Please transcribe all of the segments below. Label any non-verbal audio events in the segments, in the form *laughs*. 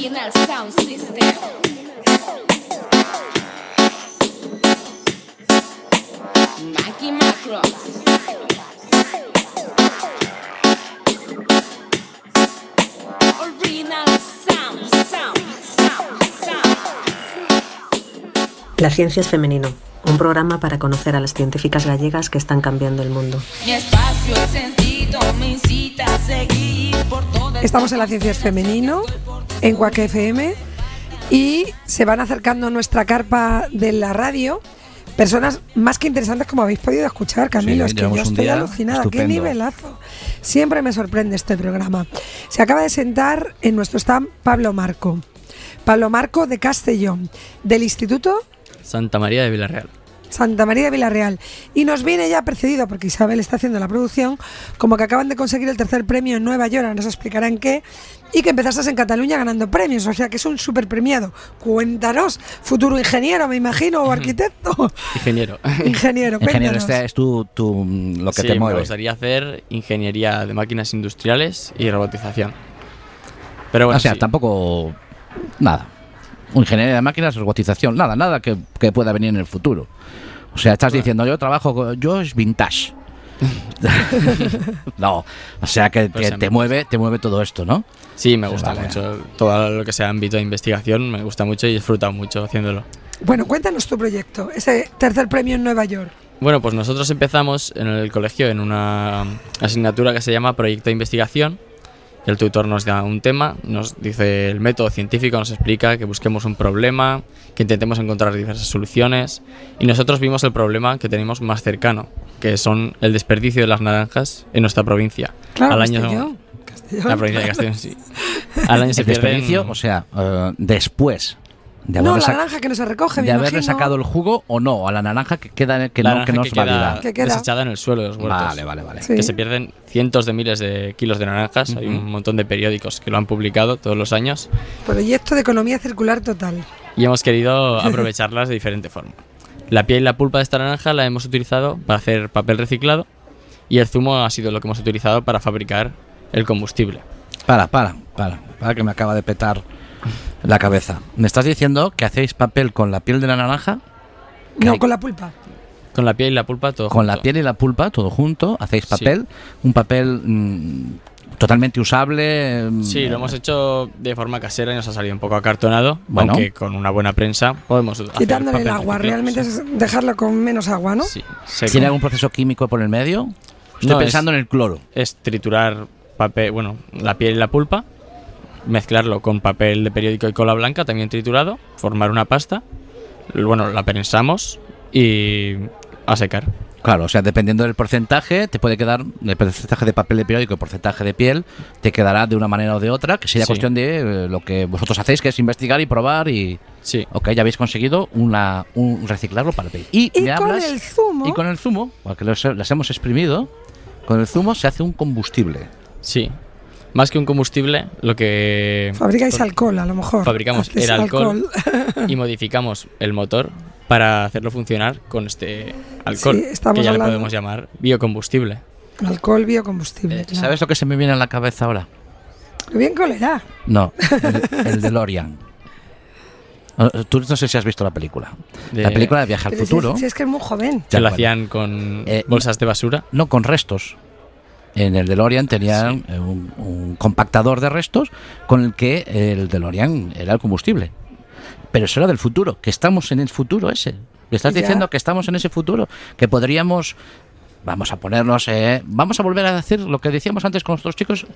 Original sound system. Mackie Macros. Original sound, sound, sound, sound. La ciencia es femenino, un programa para conocer a las científicas gallegas que están cambiando el mundo. Mi espacio, el sentido me incita a seguir por toda Estamos en la ciencia es femenino, en Quack FM, y se van acercando a nuestra carpa de la radio personas más que interesantes como habéis podido escuchar, Camilo. Sí, es que yo estoy alucinada. Qué nivelazo. Siempre me sorprende este programa. Se acaba de sentar en nuestro stand Pablo Marco. Pablo Marco de Castellón, del Instituto Santa María de Villarreal. Santa María de Villarreal. Y nos viene ya precedido, porque Isabel está haciendo la producción, como que acaban de conseguir el tercer premio en Nueva York, nos explicarán qué, y que empezaste en Cataluña ganando premios, o sea que es un súper premiado. Cuéntanos, futuro ingeniero, me imagino, o arquitecto. Ingeniero. ingeniero, *laughs* Ingeniero, este es tu, tu, lo que sí, te me mueve. gustaría hacer ingeniería de máquinas industriales y robotización. Pero bueno, o sea, sí. tampoco. Nada. Ingeniería de máquinas, robotización, nada, nada que, que pueda venir en el futuro. O sea, estás diciendo, yo trabajo, con- yo es vintage. *laughs* no, o sea que Pues te, mueve, te mueve todo esto, ¿no? Sí, me gusta Vale. mucho. Todo lo que sea ámbito de investigación me gusta mucho y he disfrutado mucho haciéndolo. Bueno, cuéntanos tu proyecto, ese tercer premio en Nueva York. Bueno, pues nosotros empezamos en el colegio en una asignatura que se llama Proyecto de Investigación. El tutor nos da un tema, nos dice el método científico, nos explica que busquemos un problema, que intentemos encontrar diversas soluciones. Y nosotros vimos el problema que tenemos más cercano, que son el desperdicio de las naranjas en nuestra provincia. Claro, Al año, Castellón. La provincia de Castellón, sí. *laughs* Al año se El desperdicio, o sea, eh, después de No, la naranja que no se recoge, me de haberle imagino. sacado el jugo o no, a la naranja que queda que la no, que naranja no que es queda válida. Que queda. desechada en el suelo de los huertos. Vale, vale, vale. Sí. que se pierden cientos de miles de kilos de naranjas. Hay un montón de periódicos que lo han publicado todos los años Proyecto de economía circular total. y hemos querido *laughs* aprovecharlas de diferente forma. La piel y la pulpa de esta naranja la hemos utilizado para hacer papel reciclado y el zumo ha sido lo que hemos utilizado para fabricar el combustible. Para, para, para, para que me acaba de petar la cabeza. ¿Me estás diciendo que hacéis papel con la piel de la naranja? ¿Qué No, hay? con la pulpa. Con la piel y la pulpa todo Con la junto. piel y la pulpa, todo junto, hacéis Sí. papel, un papel mm, totalmente usable. mm, Sí, lo hemos hecho de forma casera y nos ha salido un poco acartonado, Bueno. aunque con una buena prensa podemos hacer Quitándole el papel agua, reciclado. realmente es dejarlo con menos agua, ¿no? Sí, seco. ¿Tiene algún proceso químico por el medio? Estoy No, pensando es- en el cloro. es triturar papel, bueno, la piel y la pulpa, mezclarlo con papel de periódico y cola blanca también triturado, formar una pasta, bueno, la prensamos y a secar. Claro, o sea, dependiendo del porcentaje, te puede quedar, el porcentaje de papel de periódico, el porcentaje de piel, te quedará de una manera o de otra, que sería Sí. cuestión de eh, lo que vosotros hacéis, que es investigar y probar y... Sí, Ok, ya habéis conseguido una, un reciclarlo para el piel. Y, Y me con hablas- el zumo. Y con el zumo, porque los- las hemos exprimido, con el zumo se hace un combustible. sí. Más que un combustible, lo que Fabricáis alcohol, a lo mejor. fabricamos el alcohol *laughs* y modificamos el motor para hacerlo funcionar con este alcohol, Sí, estamos que ya hablando- le podemos llamar biocombustible. alcohol biocombustible. Eh, claro. ¿Sabes lo que se me viene a la cabeza ahora? Qué bien colerá. No, el, *laughs* el DeLorean. Tú no sé si has visto la película. De- La película de Viaje al Pero si- Futuro. Si, es que es muy joven. Se Ya, lo bueno. hacían con Eh, bolsas de basura. No, con restos. En el DeLorean tenían eh, un, un compactador de restos con el que el DeLorean era el combustible. Pero eso era del futuro, que estamos en el futuro ese. Me estás Ya. diciendo que estamos en ese futuro, que podríamos, vamos a ponernos, eh, vamos a volver a decir lo que decíamos antes con nuestros chicos,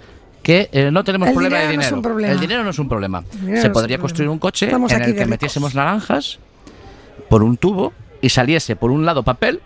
que eh, no tenemos El problema de dinero no problema. El dinero no es un problema. Se podría construir un coche Estamos en el que ricos. metiésemos naranjas por un tubo y saliese por un lado papel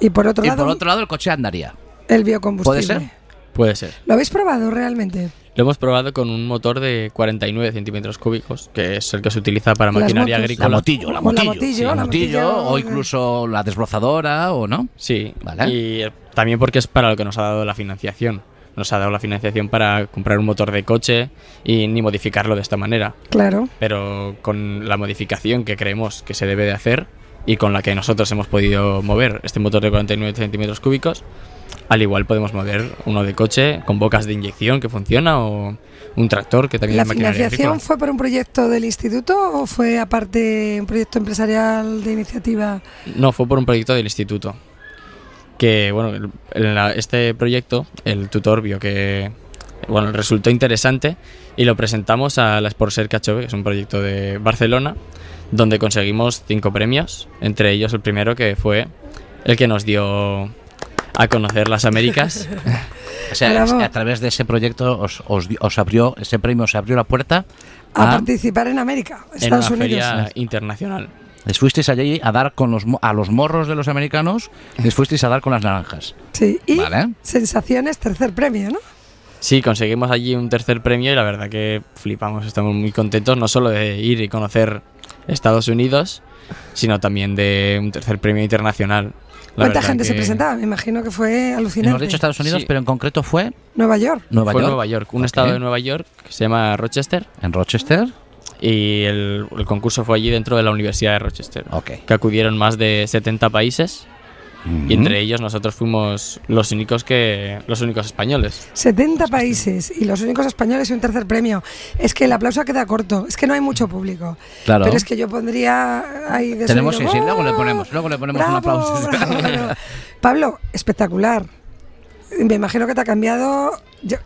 Y por otro y lado, por otro lado el coche andaría. El biocombustible. ¿Puede ser? Puede ser. ¿Lo habéis probado realmente? Lo hemos probado con un motor de 49 centímetros cúbicos, que es el que se utiliza para maquinaria motos. agrícola. La motillo, la motillo. sí, la motillo, motillo, o eh. incluso la desbrozadora, o no. Sí, Vale. y también porque es para lo que nos ha dado la financiación. Nos ha dado la financiación para comprar un motor de coche y ni modificarlo de esta manera. Claro. Pero con la modificación que creemos que se debe de hacer y con la que nosotros hemos podido mover este motor de 49 centímetros cúbicos, al igual podemos mover uno de coche con bocas de inyección que funciona o un tractor que también ¿La es maquinaria financiación agrícola. fue por un proyecto del instituto o fue aparte un proyecto empresarial de iniciativa? No, fue por un proyecto del instituto. Que, bueno, el- en la- este proyecto, el tutor vio que, bueno, resultó interesante y lo presentamos a la Sportser Cachove, que es un proyecto de Barcelona, donde conseguimos cinco premios, entre ellos el primero que fue el que nos dio a conocer las Américas. O sea, Bravo. a través de ese proyecto os, os, os abrió, ese premio os abrió la puerta A a, participar en América, en Estados una Unidos. feria internacional. les fuisteis allí a dar con los, mo- a los morros de los americanos, les fuisteis a dar con las naranjas. Sí, y Vale. sensaciones, tercer premio, ¿no? Sí, conseguimos allí un tercer premio y la verdad que flipamos, estamos muy contentos no solo de ir y conocer Estados Unidos, sino también de un tercer premio internacional. ¿Cuánta gente se presentaba? Me imagino que fue alucinante. Hemos dicho Estados Unidos, Sí. pero en concreto fue Nueva York. Nueva Fue York, Nueva York, un estado de Nueva York que se llama Rochester en Rochester. y el, el concurso fue allí dentro de la Universidad de Rochester. Ok. Que acudieron más de 70 países y entre ellos nosotros fuimos los únicos que los únicos españoles. 70 países y los únicos españoles y un tercer premio. Es que el aplauso queda corto, es que no hay mucho público. Claro. Pero es que yo pondría ahí de Tenemos, sonido, sí, sí, luego le ¡Oh! ponemos, luego le ponemos un aplauso. *laughs* Pablo, espectacular. Me imagino que te ha cambiado. yo-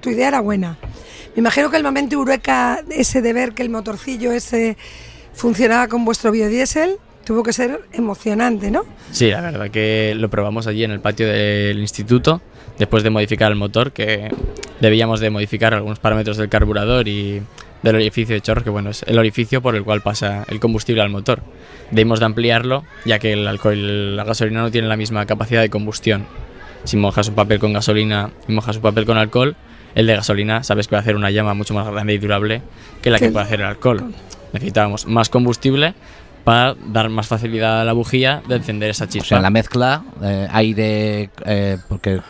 tu idea era buena. Me imagino que el momento eureka, ese de ver que el motorcillo ese funcionaba con vuestro biodiesel, tuvo que ser emocionante, ¿no? Sí, la verdad que lo probamos allí en el patio del instituto, después de modificar el motor, que debíamos de modificar algunos parámetros del carburador y del orificio de chorro, que bueno, es el orificio por el cual pasa el combustible al motor. Debimos de ampliarlo, ya que el alcohol, la gasolina no tiene la misma capacidad de combustión. Si mojas un papel con gasolina y mojas un papel con alcohol, el de gasolina sabes que va a hacer una llama mucho más grande y durable que la Que que puede hacer el alcohol. Necesitábamos más combustible para dar más facilidad a la bujía de encender esa O chispa. sea, en la mezcla, eh, aire, eh, porque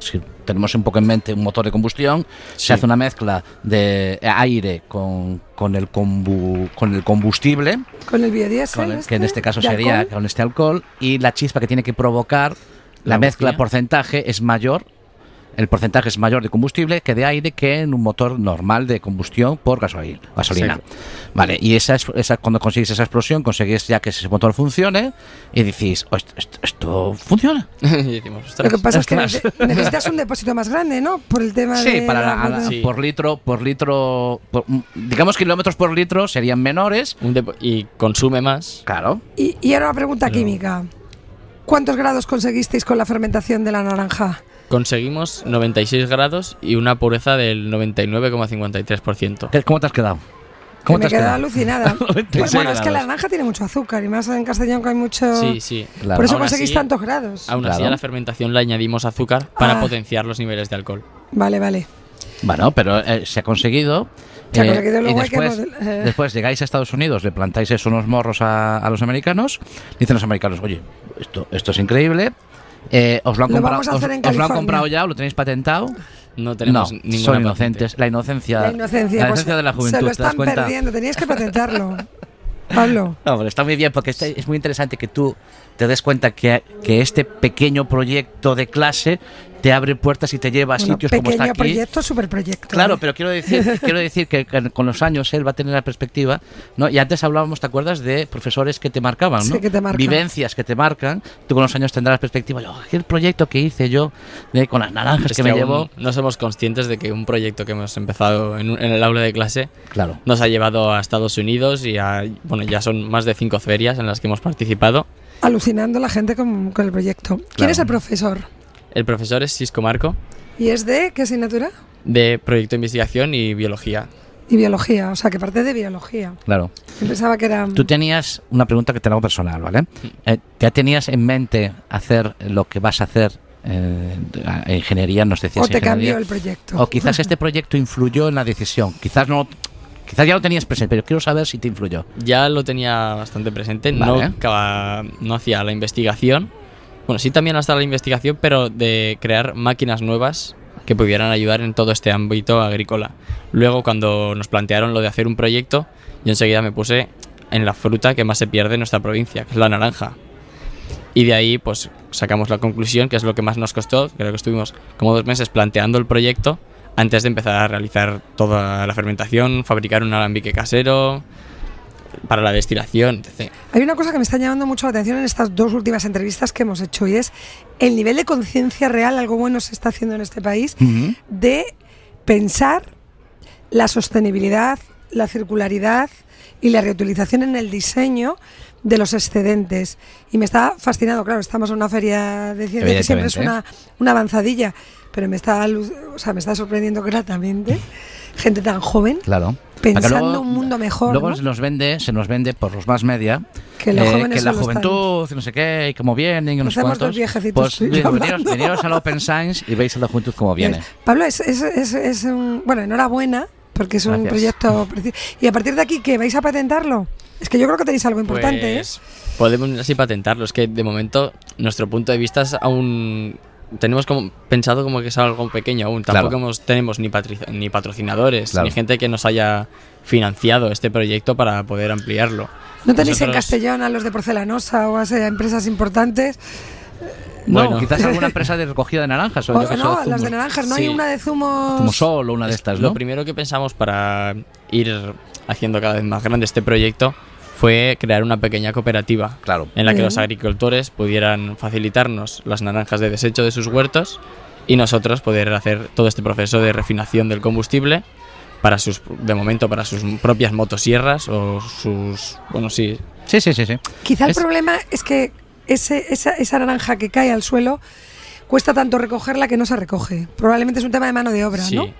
si tenemos un poco en mente un motor de combustión, Sí. se hace una mezcla de aire con, con, el, combu- con el combustible, Con el biodiesel. con el- que en este caso sería alcohol. con este alcohol, y la chispa que tiene que provocar la, La mezcla, porcentaje es mayor. El porcentaje es mayor de combustible que de aire que en un motor normal de combustión por gasolina. gasolina. Vale, y esa, es- esa, cuando consigues esa explosión, consigues ya que ese motor funcione y decís, "Oh, esto, esto- esto funciona. *laughs* y decimos, Lo que pasa es que *laughs* necesitas un depósito más grande, ¿no? Por el tema Sí, de. para la la- la-. Sí. por litro, por litro, por- mm, digamos kilómetros por litro serían menores. Y consume más. Claro. Y, y ahora una pregunta Pero- química. ¿Cuántos grados conseguisteis con la fermentación de la naranja? Conseguimos 96 grados y una pureza del 99,53%. ¿Qué- ¿Cómo te has quedado? Que ¿Cómo me te has quedado? alucinada. *laughs* 96 bueno, es que la naranja tiene mucho azúcar y más en Castellón que hay mucho. Sí, sí. Claro. Por eso Aún conseguís así- tantos grados. Aún así a la fermentación le añadimos azúcar para Ah. potenciar los niveles de alcohol. Vale, vale. Bueno, pero eh, se ha conseguido. Se ha eh, conseguido, y luego que después, model- eh. después llegáis a Estados Unidos, le plantáis eso unos morros a, a los americanos. Dicen los americanos, oye, esto, esto es increíble. Eh, os lo han Lo comprado, vamos a os- hacer en os lo han comprado ya, lo tenéis patentado. No No, tenemos ninguna son patente. inocentes. La inocencia, La inocencia, la pues, inocencia de la juventud. se lo ¿te das están perdiendo. Teníais que patentarlo. *laughs* Pablo. No, pero está muy bien porque este- es muy interesante que tú te des cuenta que, que este pequeño proyecto de clase te abre puertas y te lleva a Bueno, sitios como está pequeño aquí. proyecto, super proyecto. Claro, ¿eh? pero quiero decir, *laughs* quiero decir que con- los años él va a tener la perspectiva, ¿no? Y antes hablábamos, ¿te acuerdas? De profesores que te marcaban, ¿no? Sí, que te marcan. Vivencias que te marcan. Tú con los años tendrás la perspectiva. Yo, aquel proyecto que hice yo de, con las naranjas Es que, que me llevó. no somos conscientes de que un proyecto que hemos empezado en, en el aula de clase Claro. nos ha llevado a Estados Unidos y a, bueno, ya son más de cinco ferias en las que hemos participado. Alucinando la gente con, con el proyecto. ¿Quién Claro. es el profesor? El profesor es Cisco Marco, ¿Y es de qué asignatura? de Proyecto de Investigación y Biología. Y biología, o sea, que parte de biología. Claro. Yo pensaba que era. Tú tenías una pregunta que te la hago personal, ¿vale? Eh, ¿Ya tenías en mente hacer lo que vas a hacer eh, ingeniería? Nos decías o te ingeniería. cambió el proyecto. O quizás este proyecto influyó en la decisión. Quizás no. Quizás ya lo tenías presente, pero quiero saber si te influyó. Ya lo tenía bastante presente, Vale. no, no hacía la investigación. Bueno, sí también hasta la investigación, pero de crear máquinas nuevas que pudieran ayudar en todo este ámbito agrícola. Luego, cuando nos plantearon lo de hacer un proyecto, yo enseguida me puse en la fruta que más se pierde en nuestra provincia, que es la naranja. Y de ahí, pues sacamos la conclusión, que es lo que más nos costó. Creo que estuvimos como dos meses planteando el proyecto antes de empezar a realizar toda la fermentación, fabricar un alambique casero para la destilación, etc. Hay una cosa que me está llamando mucho la atención en estas dos últimas entrevistas que hemos hecho y es el nivel de conciencia real, algo bueno se está haciendo en este país, Ujú. de pensar la sostenibilidad, la circularidad y la reutilización en el diseño de los excedentes. Y me está fascinado, claro, estamos en una feria de ciencia que siempre es una, una avanzadilla, pero me está, o sea, me está sorprendiendo gratamente gente tan joven Claro. pensando luego- un mundo mejor. Luego ¿no? se nos vende, se nos vende por los más media Que los eh, que la solo están- juventud, no sé qué, y cómo vienen, y dos viejecitos Pues hablando. veniros al Open Science y veis a la juventud cómo viene. Pablo, es, es, es, es un. Bueno, enhorabuena, porque es un Gracias. proyecto precioso. Y a parir de aquí, ¿qué? ¿Vais a patentarlo? Es que yo creo que tenéis algo importante, ¿eh? Pues, Podemos así patentarlo. Es que de momento nuestro punto de vista es aún tenemos como pensado como que es algo pequeño aún. Tampoco Claro. hemos- tenemos ni, ni patrocinadores Claro. ni gente que nos haya financiado este proyecto para poder ampliarlo. ¿No tenéis en Castellón a los de porcelanosa o a esas empresas importantes? No, Bueno. quizás alguna *laughs* empresa de recogida de naranjas. O, O- no, las de naranjas, ¿no hay una de zumos? Como sol o una de estas, Lo primero que pensamos para ir haciendo cada vez más grande este proyecto fue crear una pequeña cooperativa Claro. en la que los agricultores pudieran facilitarnos las naranjas de desecho de sus huertos y nosotros poder hacer todo este proceso de refinación del combustible para sus de momento para sus propias motosierras o sus bueno sí Sí, sí, sí, sí. Quizá el Es- problema es que ese, esa, esa naranja que cae al suelo cuesta tanto recogerla que no se recoge. Probablemente es un tema de mano de obra, sí ¿no?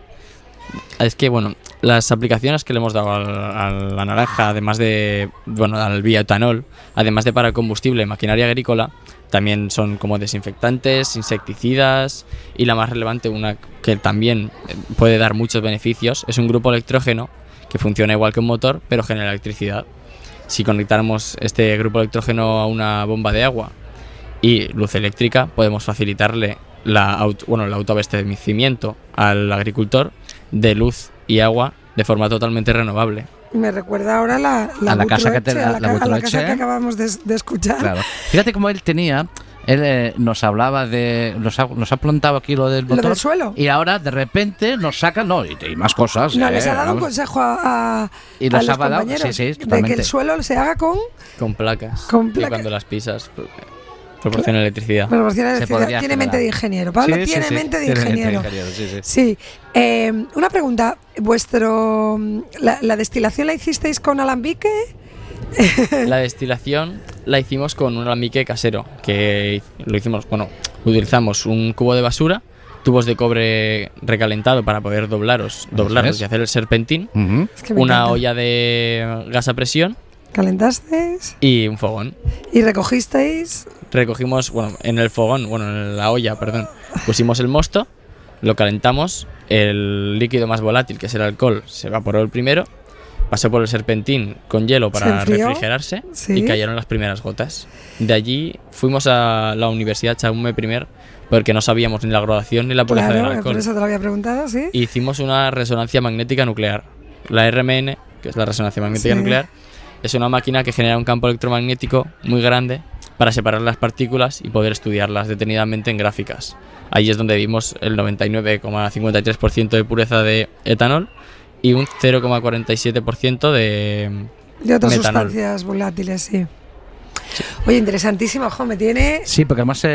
Es que bueno las aplicaciones que le hemos dado a la naranja además de bueno al bioetanol además de para combustible maquinaria agrícola también son como desinfectantes insecticidas y la más relevante una que también eh, puede dar muchos beneficios es un grupo electrógeno que funciona igual que un motor pero genera electricidad. Si conectáramos este grupo electrógeno a una bomba de agua y luz eléctrica, podemos facilitarle la auto, bueno, el autoabastecimiento al agricultor de luz y agua de forma totalmente renovable. Me recuerda ahora la, la, A la casa que te- a la, la a casa que acabamos de, de escuchar. Claro. Fíjate cómo él tenía, él eh, nos hablaba de, nos ha, nos ha plantado aquí lo del Lo motor. del suelo. Y ahora de repente nos saca, no, y, y más cosas. No, eh, les ha dado un vamos. consejo a, a, Y a nos los ha dado- compañeros sí, sí, de que el suelo se haga con Con placas. Con Y placa- cuando las pisas pro- proporciona electricidad. proporciona electricidad. Tiene generar. mente de ingeniero. Pablo Sí, tiene sí, mente de tiene mente de ingeniero. sí, sí. Sí. Eh, una pregunta. ¿Vuestro la, la destilación la hicisteis con alambique? La destilación la hicimos con un alambique casero, que lo hicimos, bueno, utilizamos un cubo de basura, tubos de cobre recalentado para poder doblaros, doblarlos es. y hacer el serpentín. Es que una encanta. olla de gas a presión ¿Calentasteis? y un fogón. ¿Y recogisteis? Recogimos, bueno, en el fogón, bueno, en la olla, perdón, pusimos el mosto, lo calentamos, el líquido más volátil, que es el alcohol, se evaporó el primero, pasó por el serpentín con hielo para refrigerarse sí. y cayeron las primeras gotas. De allí fuimos a la Universidad Chaume I porque no sabíamos ni la graduación ni la pureza del Claro, alcohol. por eso te lo había preguntado, ¿sí? Hicimos una resonancia magnética nuclear. La RMN, que es la resonancia magnética Sí. nuclear, es una máquina que genera un campo electromagnético muy grande para separar las partículas y poder estudiarlas detenidamente en gráficas. Ahí es donde vimos el 99,53% de pureza de etanol y un 0,47% de... De otras metanol. sustancias volátiles, sí. Oye, interesantísimo, ojo, me tiene... Sí, porque además eh,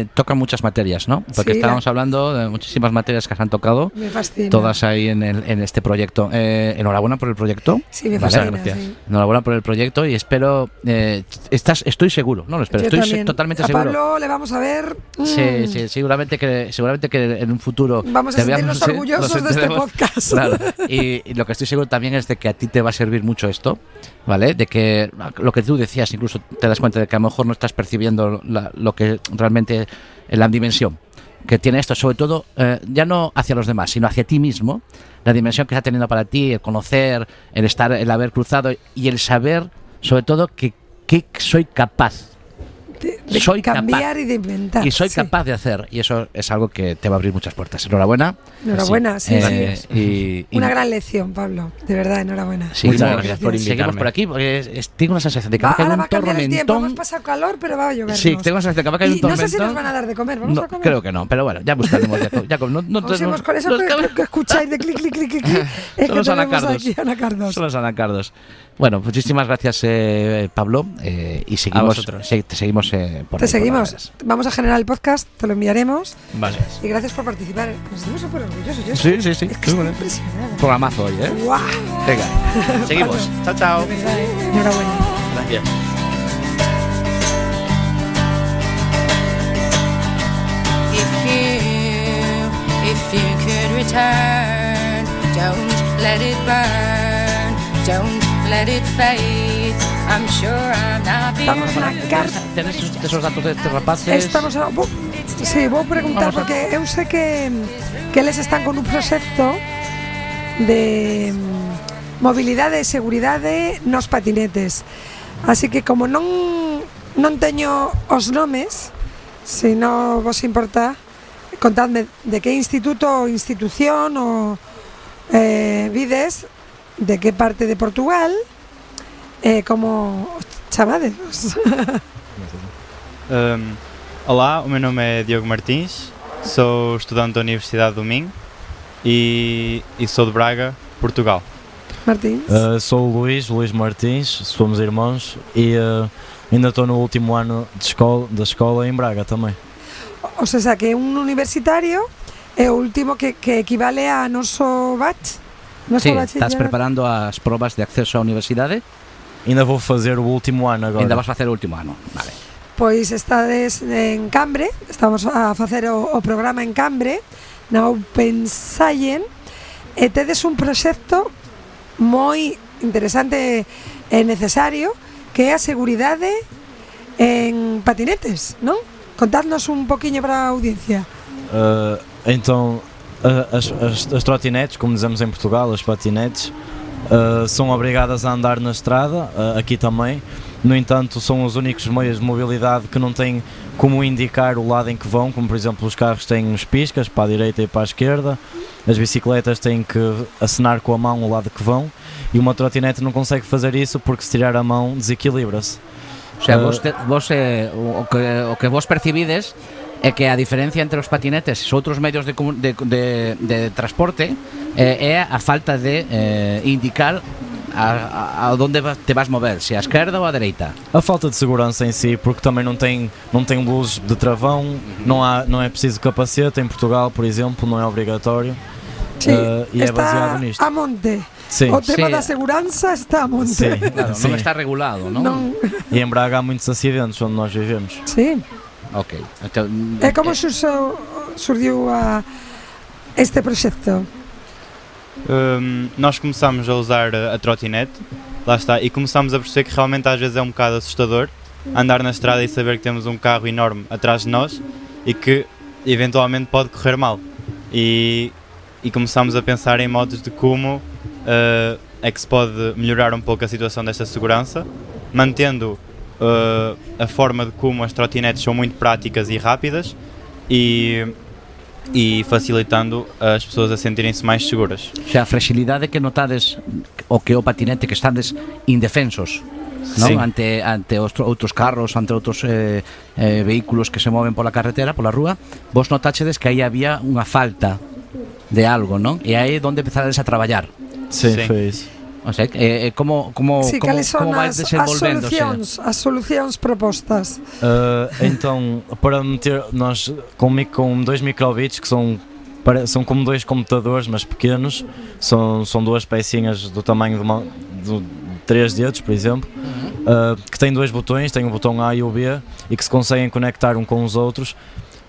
eh, toca muchas materias, ¿no? Porque Sí, estábamos la- hablando de muchísimas materias que se han tocado, Me fascina. todas ahí en, el- en este proyecto. Eh, enhorabuena por el proyecto. Sí, me Vale, fascina. gracias. sí. Enhorabuena por el proyecto y espero. eh, estás, estoy seguro, no lo espero, Yo estoy se- totalmente a seguro. Pablo le vamos a ver... Sí, mm, sí, seguramente que, seguramente que en un futuro. Vamos a te sentirnos veamos- sí, orgullosos nos de este podcast. Claro. *laughs* Y, y lo que estoy seguro también es de que a ti te va a servir mucho esto, ¿vale? De que lo que tú decías, incluso te das cuenta de que a lo mejor no estás percibiendo la- lo que realmente la dimensión que tiene esto, sobre todo eh, ya no hacia los demás, sino hacia ti mismo, la dimensión que está teniendo para ti, el conocer, el estar, el haber cruzado y el saber, sobre todo, que, que soy capaz de, de Soy cambiar capaz. y de inventar. Y soy sí. capaz de hacer, y eso es algo que te va a abrir muchas puertas. Enhorabuena. Enhorabuena, sí, Eh, sí. y- y- Una gran lección, Pablo. De verdad, enhorabuena. Seguimos, Muchas gracias por seguimos invitarme. por aquí, porque es- es- tengo una sensación de que va Va, a un va a cambiar el tiempo. tormentón. Hemos pasado calor, pero va a llover. Sí, tengo la sensación de que va a caer un y no sé tormentón. si nos van a dar de comer. Vamos No, a comer. creo que no, pero bueno, ya buscaremos. Ya, ya, no, no, hemos- con eso que, escucháis de clic, clic, clic, clic, clic, *laughs* es Son que los tenemos aquí anacardos. Son los anacardos. Bueno, muchísimas gracias, eh, Pablo. eh, y seguimos, vosotros. se- te seguimos eh, por Te ahí, por seguimos. redes. Vamos a generar el podcast, te lo enviaremos. Vale. Y gracias por participar. Nos sentimos súper orgullosos. Yo Sí, sí, sí. Es que estoy impresionada. Programazo hoy, ¿eh? ¡Guau! Venga, *laughs* seguimos. chao, chao. De verdad, ¿eh? Enhorabuena. Gracias. If you, if you could return, don't let it burn, don't let it fade. I'm sure I'm not Vamos a carta Tenes esos datos destes rapaces? Estamos a... Vou, sí, vou preguntar Vamos a- porque eu sei que que eles están con un proxecto de mm, mobilidade e seguridade nos patinetes. Así que como non non teño os nomes, se non vos importa, contadme de que instituto ou institución ou eh, vides de que parte de Portugal, eh, como os chamades. Um, *laughs* olá, o meu nome é Diogo Martins, sou estudante da Universidade do Minho e, e sou de Braga, Portugal. Martins. Uh, sou o Luís, Luís Martins, somos irmãos e uh, ainda estou no último ano de escola, da escola em Braga também. O sea, que un universitario é o último que, que equivale a noso batch. Mas Sim, estás eh? preparando as provas de acceso á universidade? Ainda vou fazer o último ano agora. Ainda vas facer o último ano, vale. Pois estades en Cambre, estamos a facer o, o programa en Cambre, na Open Science, e tedes un proxecto moi interesante e necesario que é a seguridade en patinetes, non? Contadnos un poquinho para a audiencia. Uh, então, as, as, as trotinetes, como dizemos em Portugal, as patinetes, uh, são obrigadas a andar na estrada, uh, aqui também. No entanto, são os únicos meios de mobilidade que não têm como indicar o lado em que vão, como por exemplo os carros têm os piscas para a direita e para a esquerda, as bicicletas têm que acenar com a mão o lado que vão e uma trotinete não consegue fazer isso porque se tirar a mão desequilibra-se. O sea, Eh, vos, te, vos eh, o, o que, o que vos percibides é que a diferencia entre os patinetes e outros medios de, de, de, de transporte eh, é a falta de eh, indicar a, a, a onde va- te vas mover, se a esquerda ou a dereita. A falta de segurança em si, porque também não tem, não tem luz de travão, não, há, não é preciso capacete em Portugal, por exemplo, não é obrigatório. Sí, Eh, e é está baseado nisto. a monte. Sim, O tema Sí. da segurança está a monte. sim, Claro, sim. non está regulado, non? Non, E em Braga há muitos acidentes onde nós vivemos. sí. Ok. Então, E como eh, xurxou, surdiu a este proxecto? Um, nós começámos a usar a, a trotinete, lá está, e começámos a perceber que realmente às vezes é um bocado assustador andar na estrada e saber que temos um carro enorme atrás de nós e que eventualmente pode correr mal. E, e começámos a pensar em modos de como uh, é que se pode melhorar um pouco a situação desta segurança, mantendo uh, a forma de como as trotinetes são muito práticas e rápidas e, e facilitando as pessoas a sentirem-se mais seguras. Já a fragilidade que notades o que é o patinete que estades indefensos. non? Sí. ante ante os outros carros, ante outros eh, eh, vehículos que se moven pola carretera, pola rúa, vos notachedes que aí había unha falta de algo, non? E aí é onde empezades a traballar. Sim, Sim. foi isso. O sea, eh, eh, como como sí, como, cales son como vai as, as solucións, as solucións propostas? Uh, então, para meter, nós com, com dois microbits que são, são como dois computadores, mas pequenos, são, são duas pecinhas do tamanho de, uma, de três dedos, por exemplo, uh, que têm dois botões, tem o botão A e o B, e que se conseguem conectar um com os outros.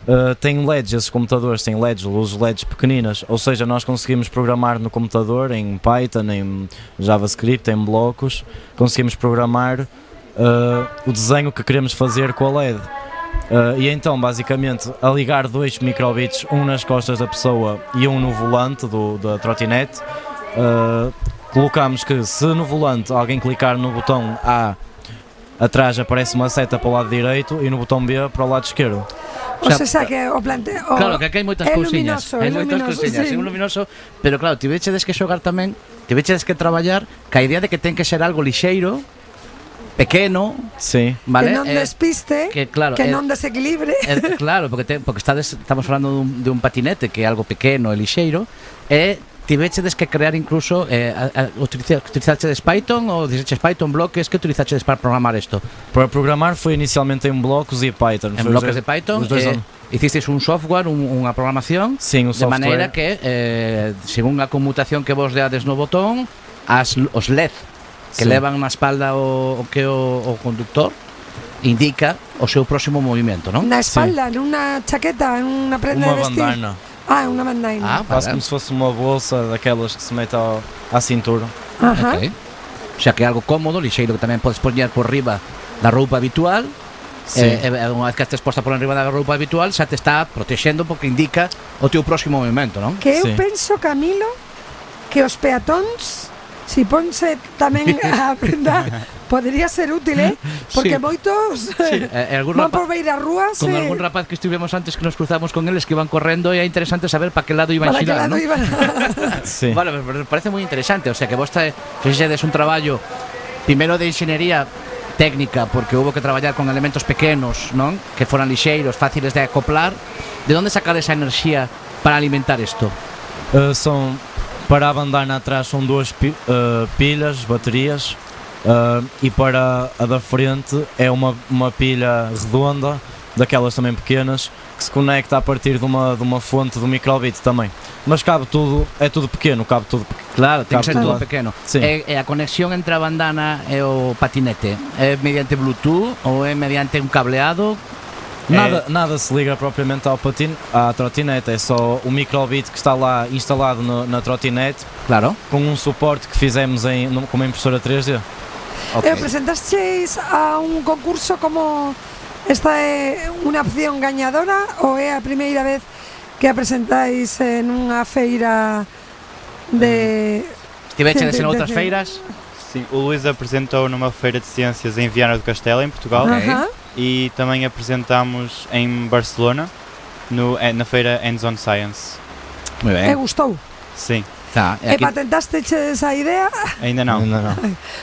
Uh, tem LEDs, esses computadores têm LEDs, luzes LEDs pequeninas, ou seja, nós conseguimos programar no computador em Python, em JavaScript, em blocos, conseguimos programar uh, o desenho que queremos fazer com a LED. Uh, e então, basicamente, a ligar dois microbits, um nas costas da pessoa e um no volante do, da trotinete, colocamos que se no volante alguém clicar no botão A, atrás aparece uma seta para o lado direito e no botão B para o lado esquerdo. O sea, o sea, que o planteo Claro, que aquí hai moitas cousiñas, hai moitas cousiñas, sí. é un luminoso, pero claro, tivechedes que xogar tamén, tivechedes que traballar ca idea de que ten que ser algo lixeiro, pequeno, sí. vale? Que non despiste, eh, que, claro, que eh, non desequilibre. Eh, claro, porque te, porque estades estamos falando dun, de un patinete que é algo pequeno e lixeiro, e tivechedes que crear incluso eh, a, a, utilizar, utilizachedes Python ou dixeches Python bloques que utilizachedes para programar isto? Para programar foi inicialmente en blocos e Python. En bloques de Python. Os dois eh, hicisteis un software, un, unha programación Sim, un de software. maneira que eh, según a conmutación que vos deades no botón as, os LED que Sim. levan na espalda o, o que o, o conductor indica o seu próximo movimento, non? Na espalda, nunha chaqueta, nunha prenda unha de vestir. Bandana. Ah, é uma. Ah, Quase como se fosse uma bolsa daquelas que se mete ao, à cintura. Ajá. Ok. O sea que é algo cómodo, lixeiro, que tamén podes poñer por riba da roupa habitual. Sí. Eh, e unha vez que estes posta por riba da roupa habitual, xa te está protexendo porque indica o teu próximo movimento, non? Que eu Sí. penso, Camilo, que os peatóns si ponse tamén *laughs* a prenda podría ser útil, eh? Porque sí. moitos sí. Eh, eh algún van rapaz, por veir as rúas Con eh... algún rapaz que estivemos antes que nos cruzamos con eles que iban correndo e é interesante saber para que lado iban para xirar, lado ¿no? iban a... *laughs* sí. Vale, me parece moi interesante, o sea que vos te, fixedes un traballo primeiro de ingeniería técnica porque hubo que traballar con elementos pequenos, non? Que foran lixeiros, fáciles de acoplar. De onde sacar esa enerxía para alimentar isto? Uh, son para a bandana atrás são duas uh, pilhas, baterias uh, e para a da frente é uma, uma pilha redonda, daquelas também pequenas, que se conecta a partir de uma, de uma fonte do microbit também. Mas cabe tudo, é tudo pequeno, cabe tudo pequeno. Claro, ten que ser todo pequeno. E, e a conexión entre a bandana e o patinete é mediante Bluetooth ou é mediante un cableado? Nada, nada se liga propriamente ao patin, à trotinete, é só o microbit que está lá instalado no- na trotinete Claro. com um suporte que fizemos em, com uma impressora 3D. Ok. Eh, presentasteis a un concurso como esta é unha opción gañadora ou é a primeira vez que a presentáis en unha feira de Estivechedes en de- outras feiras? Sim, o Luís apresentou numa feira de ciências em Viana do Castelo, em Portugal, Ajá. e também apresentámos em Barcelona, no, eh, na feira Hands on Science. Muy ben. E gustou? Sim. Tá, e, aquí... e patentaste esa idea? Ainda non. Ainda non.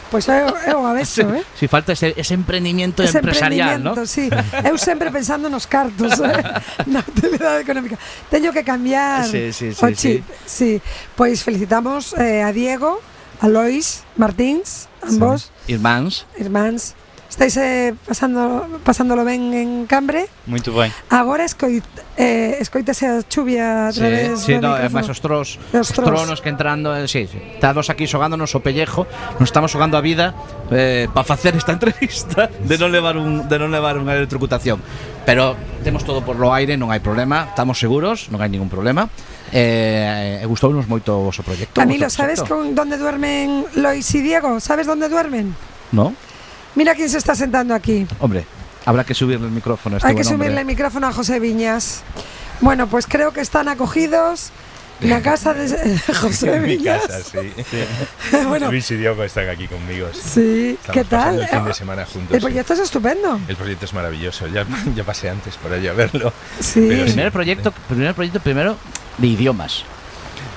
Pois pues eu, eu abeso, eh? Si falta ese, ese emprendimiento ese empresarial, emprendimiento, ¿no? Sí. Eu sempre pensando nos cartos, eh? *laughs* na utilidade económica. Teño que cambiar sí, sí, sí, o chip. Sí. sí. Pois felicitamos eh, a Diego, a Lois, Martins, ambos. Sí. Irmáns. Irmáns. Estáis eh, pasando pasándolo ben en Cambre. Moito ben. Agora escoit, eh, escoitase a chuvia a través sí, sí, do no, eh, micrófono. máis os tros, os, os tros. tronos que entrando, eh, sí, sí. Estamos aquí xogándonos o pellejo, nos estamos xogando a vida eh, para facer esta *laughs* entrevista de non levar un de non levar unha electrocutación. Pero temos todo por lo aire, non hai problema, estamos seguros, non hai ningún problema. Eh, gustounos moito o vosso proxecto. Camilo, sabes con donde duermen Lois e Diego? Sabes onde duermen? No. Mira quién se está sentando aquí. Hombre, habrá que subirle el micrófono a este Hay que buen hombre. subirle el micrófono a José Viñas. Bueno, pues creo que están acogidos en la casa de *laughs* *laughs* José En mi Viñas. casa, sí. *laughs* bueno, Luis y Diogo están aquí conmigo. sí, Estamos ¿qué tal? El fin de Eh, semana juntos. El proyecto es estupendo. El proyecto es maravilloso. Ya, ya pasé antes por allí a verlo. Sí. Pero sí. Primer proyecto, primer proyecto primero de idiomas.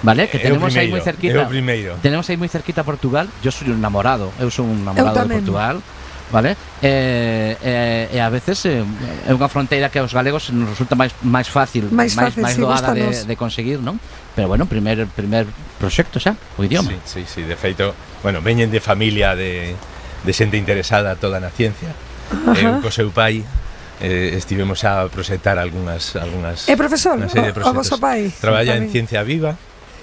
¿Vale? Que o tenemos ahí muy cerquita. Tenemos aí moi cerquita Portugal. Yo soy un enamorado, eu son un enamorado de. Portugal. vale? E, e, e a veces eh, é unha fronteira que aos galegos nos resulta máis máis fácil, máis, fácil, máis, sí, doada de, de conseguir, non? Pero bueno, primer primer proxecto xa, o idioma. Sí, sí, sí, de feito, bueno, veñen de familia de, de xente interesada toda na ciencia. Ajá. Eu co seu pai eh, estivemos a proxectar algunhas algunhas É profesor, o, o vosso pai. Traballa en Ciencia Viva.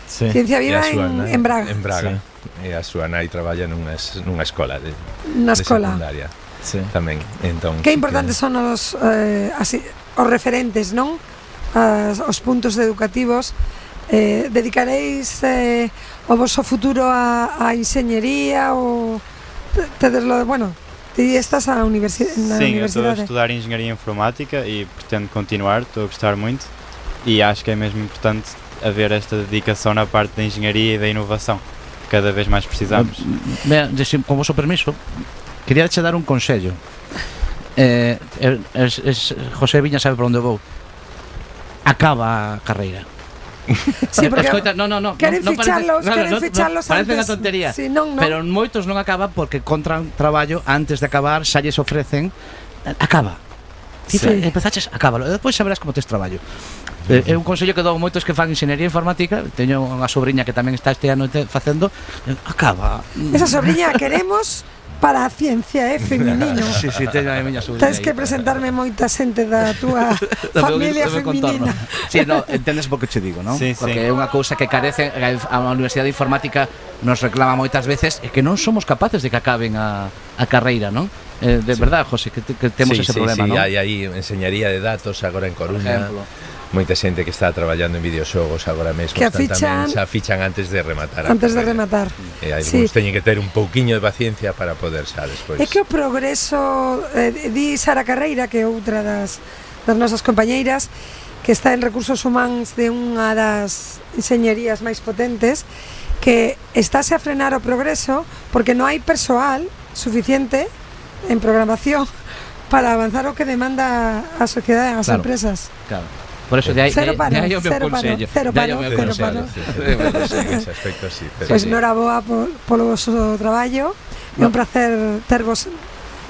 Sí. Ciencia Viva súa, en, na, en Braga. En Braga. Sí e a súa nai traballa nunha, nunha escola de, Na de escola. secundaria. Sí. Tamén. Entón, que importantes que... son os, eh, así, os referentes, non? As, os puntos educativos eh, dedicaréis eh, o vosso futuro a, a enxeñería ou tedeslo, bueno, ti estás a universi na Sim, universidade? Sim, eu estou a estudar engenharia informática e pretendo continuar, estou a gostar muito e acho que é mesmo importante haver esta dedicação na parte da engenharia e da inovação cada vez mais precisamos. Ben, com o vosso permiso, quería che dar un consello. Eh, es, es, José Viña sabe por onde vou. Acaba a carreira. *laughs* Sí, porque Escoita, no, no, no, queren no, ficharlos, no, queren no, ficharlos no, parece antes. Parece unha tontería, sí, non, non. pero moitos non acaba porque contran traballo antes de acabar xa lles ofrecen acaba. Tipo, sí. empezaches, acábalo, e depois saberás como tes traballo. Eh, é un consello que dou moitos que fan enxeñería informática, teño unha sobrinha que tamén está este ano facendo, acaba. Esa sobrinha queremos para a ciencia, eh, feminino. *laughs* sí, sí, teño a miña sobrinha. Tens que presentarme moita xente da túa *laughs* familia debe, debe feminina. Sí, no, entendes o que che digo, non? Sí, Porque sí. é unha cousa que carece eh, a Universidade de Informática nos reclama moitas veces e que non somos capaces de que acaben a, a carreira, non? Eh, de sí. verdad, José, que, que temos sí, ese sí, problema, sí, non? Sí, hai aí enseñaría de datos agora en Coruña. Por ejemplo moita xente que está traballando en videoxogos agora mesmo que afichan, tamén xa fichan antes de rematar antes de rematar e eh, algúns sí. teñen que ter un pouquiño de paciencia para poder xa despois é que o progreso eh, di Sara Carreira que é outra das, das nosas compañeiras que está en recursos humanos de unha das enxeñerías máis potentes que estáse a frenar o progreso porque non hai persoal suficiente en programación *laughs* para avanzar o que demanda a sociedade e as claro, empresas. Claro. Por eso, de ahí, cero paro, de ahí o meu cero consello. Paro, cero paro, de cero paro. Sí, sí, ese aspecto, sí, pero pues sí. noraboa por, polo vosso traballo. É no. un ah. placer tervos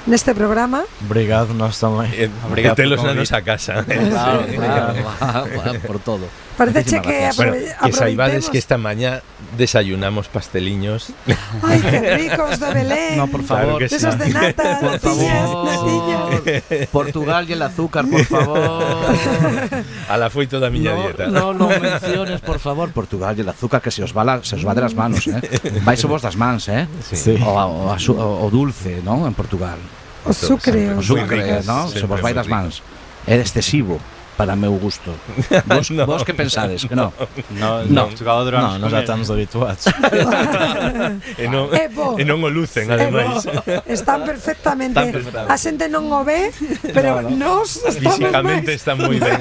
neste programa. Obrigado, nós tamén. Eh, Obrigado que telos na nosa casa. Claro, claro, claro, por todo. Parece que, apro bueno, que saibades que esta mañá desayunamos pasteliños. ¡Ay, qué ricos de Belén! No, por favor. Claro sí. Esos de nata, *laughs* por natillas, favor. Natillas. Portugal y el azúcar, por favor. A la foi toda a miña no, dieta. No, no menciones, por favor, Portugal y el azúcar que se os va, la, se os va de las manos, eh? *laughs* Vais vos das mans, eh? Sí. O, o, o, o dulce, non? En Portugal. O sucre. O sucre, non? Se vos vai das mans. É excesivo para meu gusto. *laughs* Vos, no, vos que pensades? Que no. *laughs* No, no, no, no xa estamos habituados. *laughs* e, non, é bo, e non o lucen, eh, ademais. Están perfectamente. Están perfectamente. A xente non o ve, pero no, no. nos estamos Físicamente máis. están moi ben.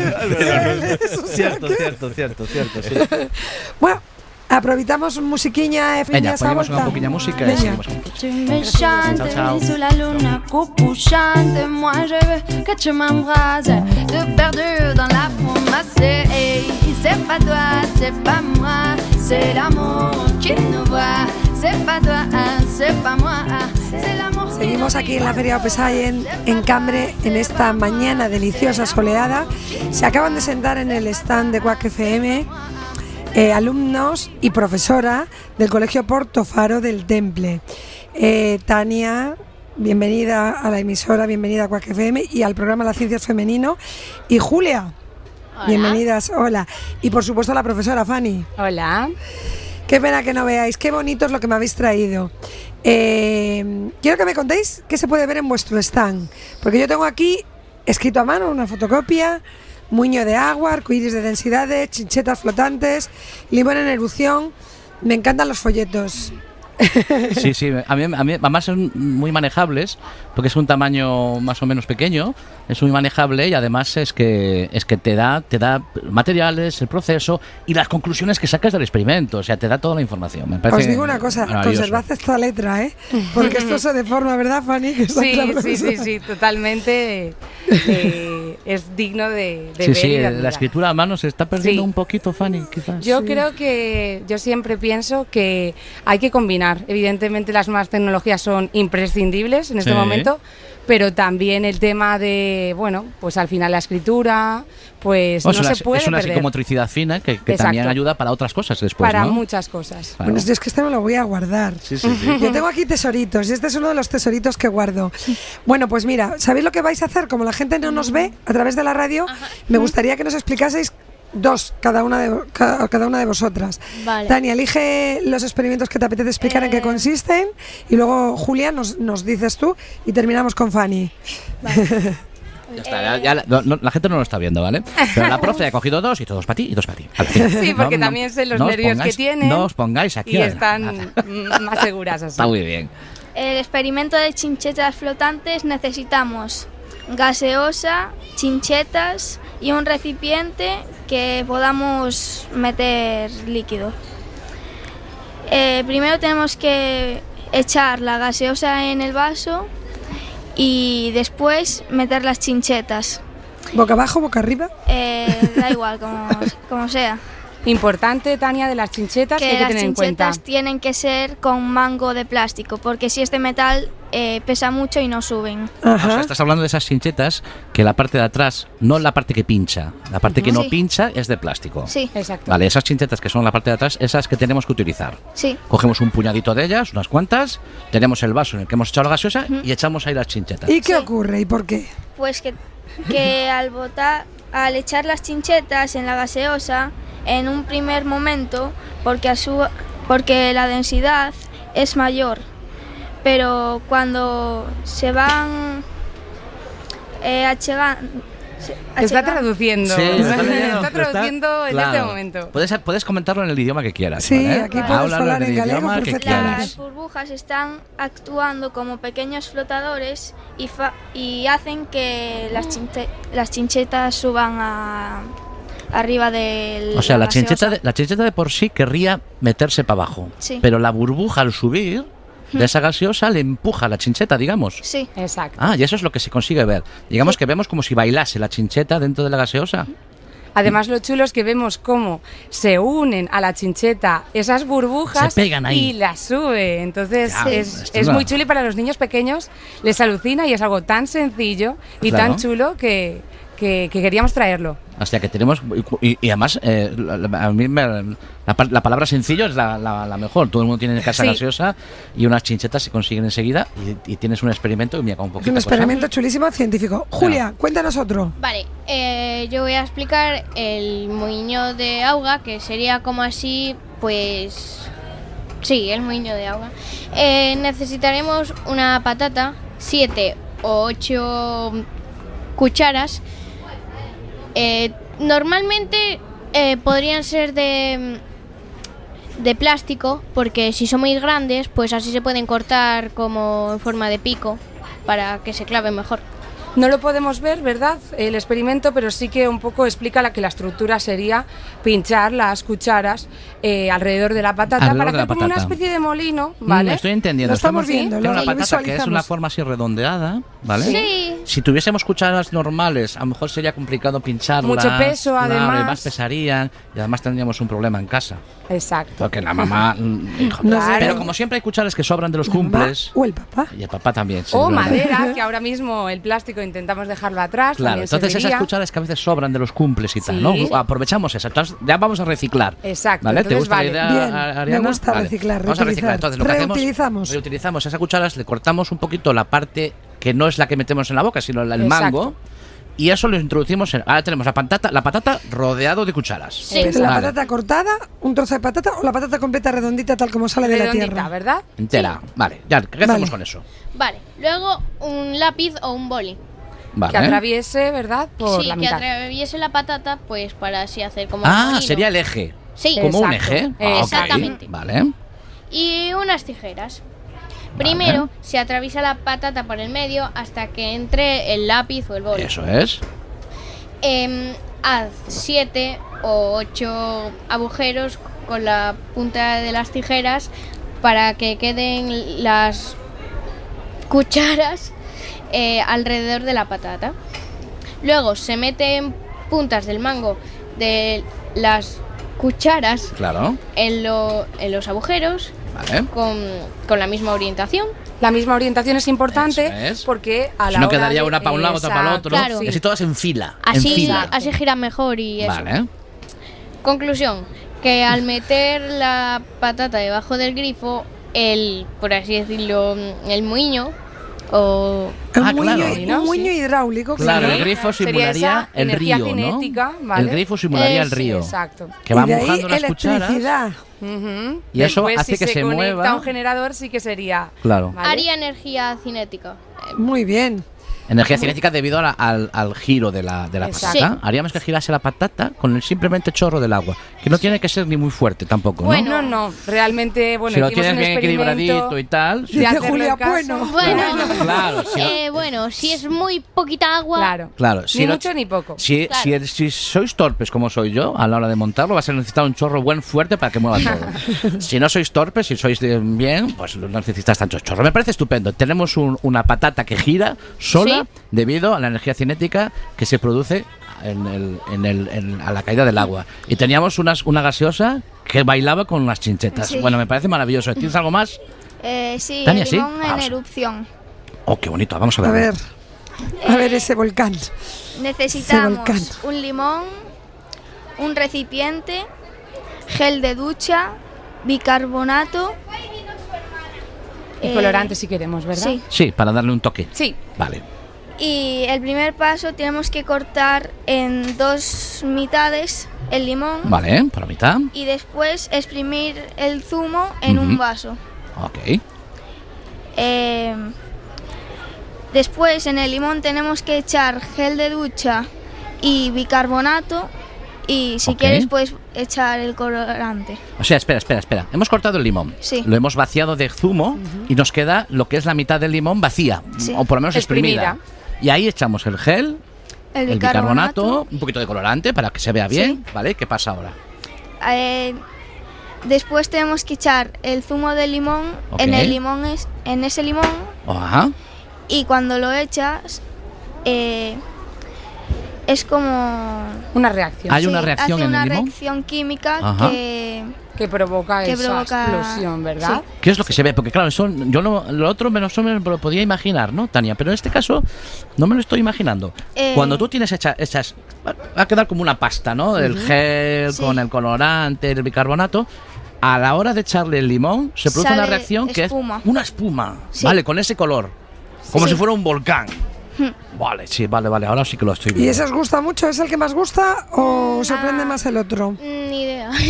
cierto, cierto, cierto, cierto, cierto. Sí. bueno, aproveitamos musiquiña e Veña, fiñas a ponemos volta. unha poquinha música e Veña. seguimos. Tu me chantes Ciao, ciao. sous la lune couchante Moi je veux que tu m'embrasses De perdu dans la promesse Hey, C'est pas toi, c'est pas moi C'est l'amour qui nous voit C'est pas toi, c'est pas moi C'est l'amour qui Seguimos aquí en la Feria Opesayen, en Cambre, en esta mañana deliciosa soleada. Se acaban de sentar en el stand de Quack FM eh, alumnos y profesora del Colegio Portofaro del Temple. Eh, Tania, bienvenida a la emisora, bienvenida a Quack FM y al programa La Ciencia es Femenino. Y Julia, bienvenidas, hola. Y por supuesto la profesora Fanny. Hola. Qué pena que no veáis, qué bonito es lo que me habéis traído. Eh, quiero que me contéis qué se puede ver en vuestro stand, porque yo tengo aquí escrito a mano una fotocopia, muño de agua, arcoíris de densidades, chinchetas flotantes, limón en erupción. Me encantan los folletos. *laughs* Sí, sí, a mí, a mí además son muy manejables, porque es un tamaño más o menos pequeño, es muy manejable y además es que es que te da te da materiales, el proceso y las conclusiones que sacas del experimento, o sea, te da toda la información. Me parece Os digo una cosa, conservad esta letra, ¿eh? Porque esto se deforma, ¿verdad, Fanny? Que Sí, sí, sí, sí, totalmente. eh, es digno de, de Sí, ver sí, y de la escritura a mano se está perdiendo Sí. un poquito, Fanny, quizás. Yo creo que, yo siempre pienso que hay que combinar. Evidentemente las nuevas tecnologías son imprescindibles en este Sí. momento, pero también el tema de, bueno, pues al final la escritura, pues Oh, es no una, se puede es una perder psicomotricidad fina que, también ayuda para otras cosas después, para ¿no? muchas cosas. Claro. Bueno, yo es que este me lo voy a guardar. Sí, sí, sí. Yo tengo aquí tesoritos y este es uno de los tesoritos que guardo. Bueno, pues mira, ¿sabéis lo que vais a hacer? Como la gente no nos ve a través de la radio, me gustaría que nos explicaseis dos cada una de, ca- cada una de vosotras. Vale. Tania, elige los experimentos que te apetece explicar en qué Eh. consisten y luego Julia nos, nos dices tú y terminamos con Fanny. *laughs* Ya está, ya- ya la, no- no, la gente no lo está viendo, ¿vale? Pero la profe ha cogido dos y todos para ti y dos para ti. Sí, porque también sé los os nervios que pongáis- tienen No os pongáis aquí. y están *laughs* más seguras así. Está muy bien. El experimento de chinchetas flotantes necesitamos gaseosa, chinchetas y un recipiente que podamos meter líquido. Eh, primero tenemos que echar la gaseosa en el vaso y después meter las chinchetas. ¿Boca abajo, boca arriba? Eh, da igual, como, como sea. *laughs* Importante, Tania, de las chinchetas que, hay que las tener en cuenta. chinchetas tienen que ser con mango de plástico, porque si es de metal eh, pesa mucho y no suben. O sea, estás hablando de esas chinchetas que la parte de atrás, no la parte que pincha, la parte que no Sí. pincha es de plástico. Sí, Exacto. Vale, esas chinchetas que son la parte de atrás, esas que tenemos que utilizar. sí. Cogemos un puñadito de ellas, unas cuantas, tenemos el vaso en el que hemos echado la gaseosa y echamos ahí las chinchetas. ¿Y qué ocurre y por qué? Pues que, que al botar, al echar las chinchetas en la gaseosa, en un primer momento, porque, a su, porque la densidad es mayor, pero cuando se van eh, se- Está traduciendo. Sí, está, traduciendo en Claro. este momento. Puedes, puedes comentarlo en el idioma que quieras. Sí, ¿vale? aquí puedes Háblalo hablar en el galego idioma que perfectamente. quieras. Las burbujas están actuando como pequeños flotadores y, fa- y hacen que las, chinche- las chinchetas suban a, arriba del. O sea, la gaseosa. chincheta, de, la chincheta de por sí querría meterse para abajo. Sí. Pero la burbuja al subir de esa gaseosa le empuja la chincheta, digamos. Sí, Exacto. Ah, y eso es lo que se consigue ver. Digamos que vemos como si bailase la chincheta dentro de la gaseosa. Además, lo chulo es que vemos cómo se unen a la chincheta esas burbujas Se pegan ahí. y las sube. Entonces, Ya, es, es muy chulo y para los niños pequeños les alucina y es algo tan sencillo y Claro. tan chulo que, que- que queríamos traerlo. O sea que tenemos. Y, y además, eh, la, la- a mí me- la, la palabra sencillo es la, la- la mejor. Todo el mundo tiene en casa Sí. gaseosa y unas chinchetas se consiguen enseguida y, y tienes un experimento y mira, con un Es poquito un de cosa. experimento chulísimo científico. Julia, cuéntanos otro. Vale, eh, yo voy a explicar el moinho de auga, que sería como así, pues... Sí, el moinho de auga. Eh, necesitaremos una patata, 7 o 8 cucharas. Eh, normalmente eh, podrían ser de, de plástico, porque si son muy grandes, pues así se pueden cortar como en forma de pico, para que se claven mejor. No lo podemos ver, ¿verdad? El experimento, pero sí que un poco explica la que la estructura sería pinchar las cucharas eh, alrededor de la patata Alrededor para hacer como una especie de molino, Mm, ¿vale? estoy entendiendo. Lo estamos Estamos- viendo, tiene lo- una patata que es una forma así redondeada, ¿vale? Sí. Si tuviésemos cucharas normales, a lo mejor sería complicado pincharlas. Mucho peso, claro, además. más pesarían y además tendríamos un problema en casa. Exacto. Porque la mamá. *laughs* mm, hijo, No sé. Pero como siempre hay cucharas que sobran de los ¿La mamá cumples. O el papá. Y el papá también. O madera, que *laughs* ahora mismo el plástico intentamos dejarlo atrás. Claro, entonces esas cucharas que a veces sobran de los cumples y tal, Sí. ¿no? Aprovechamos esas. Entonces ya vamos a reciclar. Exacto, ¿Vale? ¿Te entonces gusta vale. la idea, Bien, Ari- me gusta Vale. reciclar, Vamos a reciclar. Entonces lo que hacemos. Reutilizamos. Reutilizamos esas cucharas, le cortamos un poquito la parte que no es la que metemos en la boca, sino el Exacto. mango. Y eso lo introducimos en. Ahora tenemos la patata, la patata rodeado de cucharas. Sí. Pero la Vale. patata cortada, un trozo de patata o la patata completa redondita tal como sale de la tierra. ¿verdad? Entera. Vale, ya, ¿qué Vale. hacemos con eso? Vale, luego un lápiz o un boli. Vale. Que atraviese, ¿verdad? Por sí, la que atraviese la patata, pues para así hacer como un Ah, sería el eje. Sí, Como un eje. Ah. Exactamente. Vale. y unas tijeras. Primero se atraviesa la patata por el medio hasta que entre el lápiz o el boli. Eso es. Em, haz siete o ocho agujeros con la punta de las tijeras para que queden las cucharas eh, alrededor de la patata. Luego se meten puntas del mango de las cucharas Claro. en, lo- en los agujeros Vale. con, con la misma orientación. La misma orientación es importante es. porque a la Si no hora quedaría de- una para un lado, otra para el otro. Claro. Y así todas en fila. en Así, fila. así gira mejor y eso. Vale. Conclusión, que al meter la patata debajo del grifo, el, por así decirlo, el moño o Un, Ah, muño, claro. un muño hidráulico. Claro, claro. el grifo simularía el río, cinética, ¿no? ¿vale? El grifo simularía el Es- río. Exacto. Que va y de ahí mojando las cucharas. Y eso Después, hace si que se conecta mueva. un generador sí que sería. Claro. ¿vale? haría energía cinética. Eh, Muy bien. Energía cinética debido a la- al, al giro de la, de la Exacto. patata. Haríamos que girase la patata con el simplemente chorro del agua. Que no tiene que ser ni muy fuerte tampoco, ¿no? Bueno, no, realmente, bueno, si lo hicimos tienes un bien experimento equilibradito y tal. de hacerlo en casa. Bueno, Claro, sí. eh, bueno, si es muy poquita agua. Claro. Claro, si Ni lo- mucho ni poco. Si, Claro. si, si sois torpes como soy yo, a la hora de montarlo, vas a necesitar un chorro buen fuerte para que mueva todo. *laughs* si no sois torpes, si sois de- bien, pues no necesitas tanto chorro. Me parece estupendo. Tenemos un- una patata que gira sola Sí. debido a la energía cinética que se produce en el- en el- en- a la caída del agua. Y teníamos unas, una gaseosa que bailaba con las chinchetas. Sí. Bueno, me parece maravilloso. ¿Tienes algo más? Eh, sí, Tania, el ¿sí? limón en erupción. Oh, qué bonito. Vamos a ver. A ver, a ver ese volcán. Necesitamos volcán. un limón, un recipiente, gel de ducha, bicarbonato. Y eh, colorante si queremos, ¿verdad? Sí. Sí, para darle un toque. Sí. Vale. Y el primer paso tenemos que cortar en dos mitades el limón Vale, por la mitad. y después exprimir el zumo en un vaso. Ok. Eh, después en el limón tenemos que echar gel de ducha y bicarbonato y si quieres puedes echar el colorante. O sea, espera, espera, espera. Hemos cortado el limón. Sí. Lo hemos vaciado de zumo y nos queda lo que es la mitad del limón vacía. Sí. O por lo menos exprimida. Exprimida. Y ahí echamos el gel, El, el bicarbonato. bicarbonato, un poquito de colorante para que se vea bien. ¿Vale? ¿Qué pasa ahora? eh, después tenemos que echar el zumo de limón en el limón es, en ese limón Ajá. y cuando lo echas eh, es como Una reacción. Hay una Sí, reacción hace en una el limón. reacción química Ajá. que que provoca Que esa provoca- explosión, ¿verdad? ¿Qué es lo que se ve? Porque claro, eso, yo no, lo otro menos o menos me lo podía imaginar, ¿no, Tania? Pero en este caso no me lo estoy imaginando. Eh. Cuando tú tienes hecha, hechas, va a quedar como una pasta, ¿no? El Ujú. gel Sí. con el colorante, el bicarbonato. A la hora de echarle el limón, se produce una Sale reacción que es espuma. una espuma, Sí. ¿vale? Con ese color, como Sí. si fuera un volcán. Hmm. Vale, sí, vale, vale, ahora sí que lo estoy ¿Y viendo. ese os gusta mucho? ¿Es el que más gusta o sorprende más el otro? Ni idea. *laughs*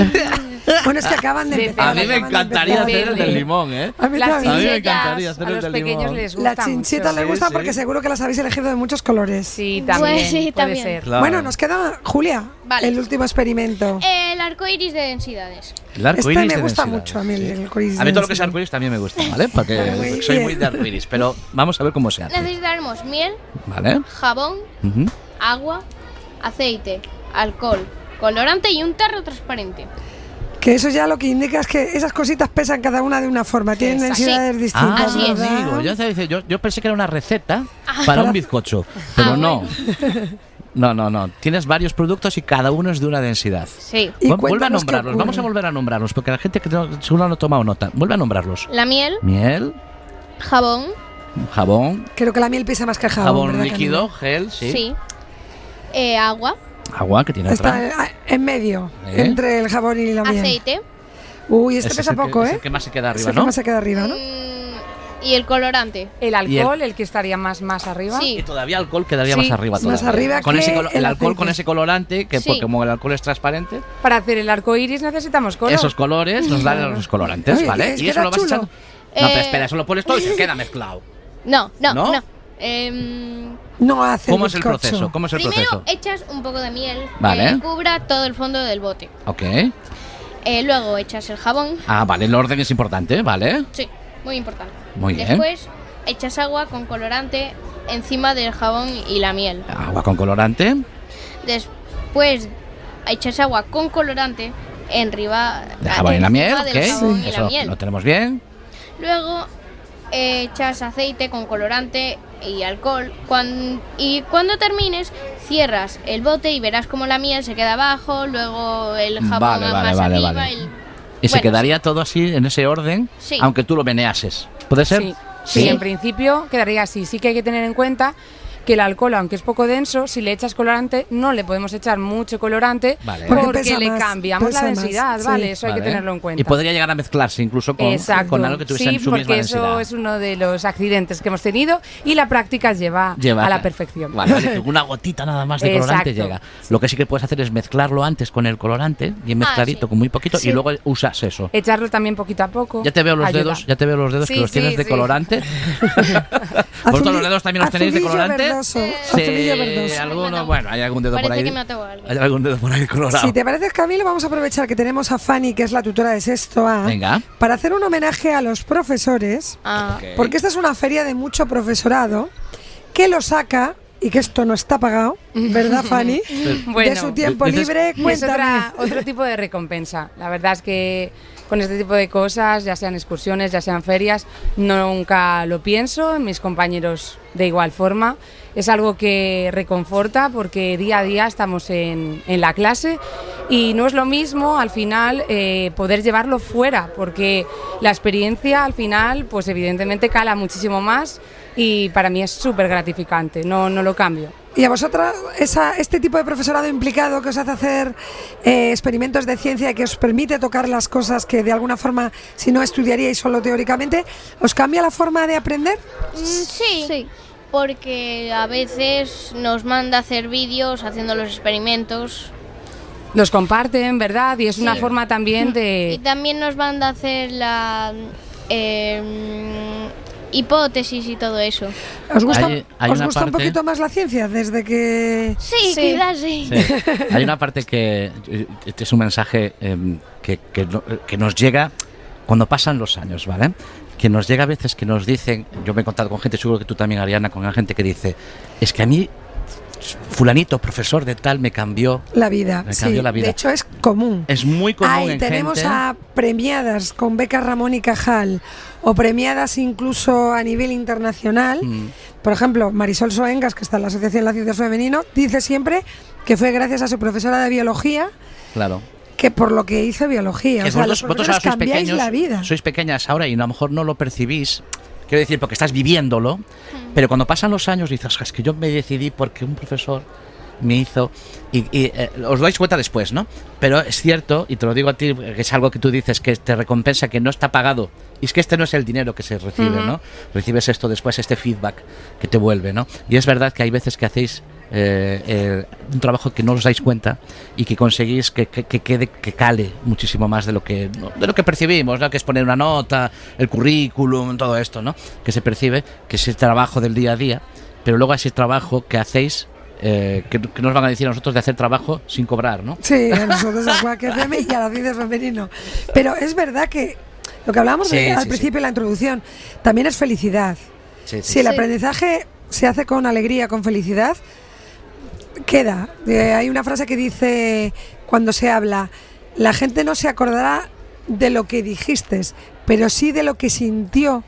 Bueno, es que acaban de empezar. A mí me encantaría hacer el del limón, ¿eh? A mí. A mí me encantaría hacer a el los del pequeños limón. les gusta La chincheta mucho. les gusta Sí, porque sí. seguro que las habéis elegido de muchos colores. Sí, también. Pues sí, puede también. ser. Claro. Bueno, nos queda, Julia, Vale. el último experimento. El arco iris de densidades. El arco Este iris me de gusta mucho a mí el arco iris A mí todo lo que es densidad. arcoíris también me gusta, ¿vale? Porque soy muy de arcoíris, pero vamos a ver cómo se hace, Necesitaremos miel, ¿vale? jabón, agua, aceite, alcohol, colorante y un tarro transparente. Que eso ya lo que indica es que esas cositas pesan cada una de una forma, tienen densidades Sí. distintas. Ah, Así amigo, yo, pensé que era una receta para Para- un bizcocho, pero Ah, no. *laughs* No, no, no. Tienes varios productos y cada uno es de una densidad. Sí. Y Vu- Vuelve a nombrarlos, vamos a volver a nombrarlos, porque la gente que no- seguro no ha tomado nota. Vuelve a nombrarlos. La miel, Miel, jabón, jabón, Creo que la miel pesa más que el jabón. jabón ¿verdad, líquido, Camila? gel, sí. sí. Eh, agua, Agua, que tiene. Está eh, en medio, ¿Eh? entre el jabón y la miel. aceite Uy, este es pesa el que- poco, es ¿eh? el que más se queda Es arriba, el que ¿no? más se queda arriba, ¿no? mm, y el colorante. El el- alcohol, el, que estaría más, más arriba. Sí. Y todavía alcohol quedaría Sí, más arriba más todavía. arriba con que ese el, el alcohol con ese colorante, que Sí. porque como el alcohol es transparente, Para hacer el arco iris necesitamos color. esos colores nos dan los colorantes, Oye, ¿vale? es Y que eso lo vas chulo. echando. No, pero Eh, espera, eso lo pones todo y se *laughs* queda mezclado. No, no, ¿No? no. Em, No hace ¿Cómo es el bizcocho. proceso? ¿Cómo es el primero proceso? echas un poco de miel Vale. que cubra todo el fondo del bote. Ok. Eh, luego echas el jabón. Ah, vale, el orden es importante, ¿vale? Sí, muy importante. Muy bien. Después echas agua con colorante encima del jabón y la miel. Agua con colorante. Después echas agua con colorante arriba De jabón y la miel, encima ok. del jabón y la Eso miel. lo tenemos bien. Luego echas aceite con colorante y alcohol. Y cuando termines, cierras el bote y verás como la miel se queda abajo, luego el jabón Vale, más vale, vale, arriba. vale. el- Y se quedaría todo así, en ese orden, Sí. aunque tú lo meneases. ¿Puede ser? Sí, sí, en principio quedaría así. Sí que hay que tener en cuenta que el alcohol, aunque es poco denso, si le echas colorante, no le podemos echar mucho colorante Vale. porque, le más, cambiamos la más, densidad, sí. ¿vale? Eso hay que tenerlo en cuenta. Y podría llegar a mezclarse incluso con, Exacto. con algo que tuviese sí, su misma porque eso densidad. es uno de los accidentes que hemos tenido y la práctica lleva, Lleva- a la perfección. Vale, vale, una gotita nada más de colorante Exacto. llega. Lo que sí que puedes hacer es mezclarlo antes con el colorante, bien mezcladito, sí. con muy poquito, Sí. y luego usas eso. Echarlo también poquito a poco. Ya te veo los ayuda. dedos, ya te veo los dedos que Sí, los tienes de sí. colorante. *laughs* ¿Vosotros los dedos también los tenéis de colorante? Verdoso, Sí, azulillo verdoso. alguno, bueno, hay algún dedo por Parece ahí. que me algo. Hay algún dedo por ahí colorado. Si te parece, Camilo, vamos a aprovechar que tenemos a Fanny, que es la tutora de sexto A, Venga. para hacer un homenaje a los profesores, Ah, Ok. porque esta es una feria de mucho profesorado que lo saca y que esto no está pagado, ¿verdad, *laughs* Fanny? Bueno, de su tiempo libre, es cuéntame. otra- otro tipo de recompensa. La verdad es que con este tipo de cosas, ya sean excursiones, ya sean ferias, nunca lo pienso, mis compañeros de igual forma. Es algo que reconforta porque día a día estamos en, la clase y no es lo mismo al final eh, poder llevarlo fuera porque la experiencia al final pues evidentemente cala muchísimo más y para mí es súper gratificante, no, no lo cambio. Y a vosotras, esa, este tipo de profesorado implicado que os hace hacer eh, experimentos de ciencia y que os permite tocar las cosas que de alguna forma, si no estudiaríais solo teóricamente, ¿os cambia la forma de aprender? mm, sí, porque a veces nos manda a hacer vídeos haciendo los experimentos Los comparten, ¿verdad? Y es una Sí. forma también y de... también nos manda a hacer la eh, hipótesis y todo eso. ¿Os gusta, Hay- hay os una gusta un poquito más la ciencia desde que... Sí, Sí. quizás sí. Sí. Hay una parte que este es un mensaje em, que, que nos llega cuando pasan los años, ¿vale? Que nos llega a veces que nos dicen, yo me he contado con gente, seguro que tú también, Ariana, con gente que dice, es que a mí, fulanito, profesor de tal, me cambió. La vida, Me sí. cambió la vida. De hecho, es común. Es muy común Ahí en tenemos gente. a premiadas con beca Ramón y Cajal o premiadas incluso a nivel internacional. Mm, Por ejemplo, Marisol Soengas, que está en la Asociación La Ciencia Femenino, dice siempre que fue gracias a su profesora de biología claro. que por lo que hizo biología. Que o sea, los vosotros, vosotros ahora sois pequeños, la vida. sois pequeñas ahora y a lo mejor no lo percibís. Quiero decir, porque estás viviéndolo, pero cuando pasan los años dices, "Ja, es que yo me decidí porque un profesor me hizo y, y, eh, os dais cuenta después, ¿no? Pero es cierto, y te lo digo a ti, que es algo que tú dices que te recompensa, que no está pagado. Y es que este no es el dinero que se recibe. ¿no? Recibes esto después, este feedback que te vuelve, ¿no? Y es verdad que hay veces que hacéis eh, eh, un trabajo que no os dais cuenta y que conseguís que, que, que quede, que cale muchísimo más de lo que de lo que percibimos, ¿no? Que es poner una nota, el currículum, todo esto, ¿no? Que se percibe, que es el trabajo del día a día, pero luego ese trabajo que hacéis eh, que, que nos van a decir a nosotros de hacer trabajo sin cobrar, ¿no? Sí, a nosotros a FM y a la ciencia femenino. Pero es verdad que lo que hablábamos de- Sí, al sí, principio en la introducción también es felicidad. Sí, Si el Sí. aprendizaje se hace con alegría, con felicidad, queda. Eh, hay una frase que dice cuando se habla, la gente no se acordará de lo que dijiste, pero sí de lo que sintió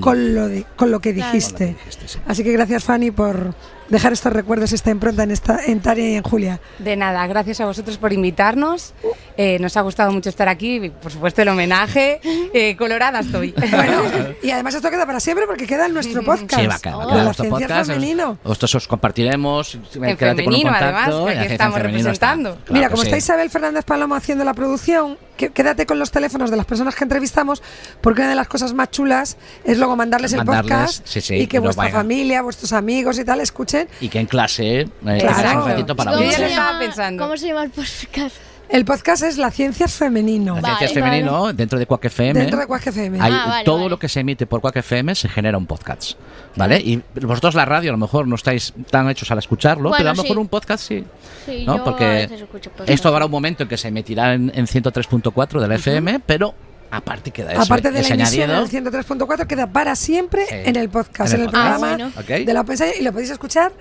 con lo, de- con lo que dijiste. Dijiste, sí. Así que gracias Fanny por dejar estos recuerdos, esta impronta en, esta, en Tania y en Julia. De nada, gracias a vosotros por invitarnos. Eh, nos ha gustado mucho estar aquí, y, por supuesto el homenaje. Eh, colorada estoy. *laughs* Bueno, y además esto queda para siempre porque queda en nuestro podcast. Sí, va a quedar, la nuestro ciencia podcast. femenino. Nosotros os compartiremos. En quédate con un femenino, contacto, además, que aquí estamos está. representando. Claro Mira, como sí. está Isabel Fernández Palomo haciendo la producción, quédate con los teléfonos de las personas que entrevistamos, porque una de las cosas más chulas es luego mandarles el Mandarles, podcast sí, sí, y que vuestra familia, vuestros amigos y tal escuchen. Y que en clase eh, Claro. un ratito para Yo ¿Cómo ya se, lo hablar. estaba llama, pensando. ¿Cómo se llama el podcast? El podcast es La Ciencia es Femenino, La Vale, ciencia es femenino dentro de Quack FM. dentro de Quack FM. Hay- Ah, vale, todo vale. lo que se emite por Quack FM se genera un podcast. ¿Vale? Y vosotros la radio a lo mejor no estáis tan hechos al escucharlo, Bueno, pero a lo mejor sí. un podcast sí. Sí, ¿no? yo Porque a veces escucho podcast. Esto habrá un momento en que se emitirá en, en 103.4 de la FM, pero aparte queda eso. Aparte de la emisión en añadido. el 103.4 queda para siempre Sí. en el podcast, En en el el, podcast. programa Ah, bueno. Ok. de la Open Science y lo podéis escuchar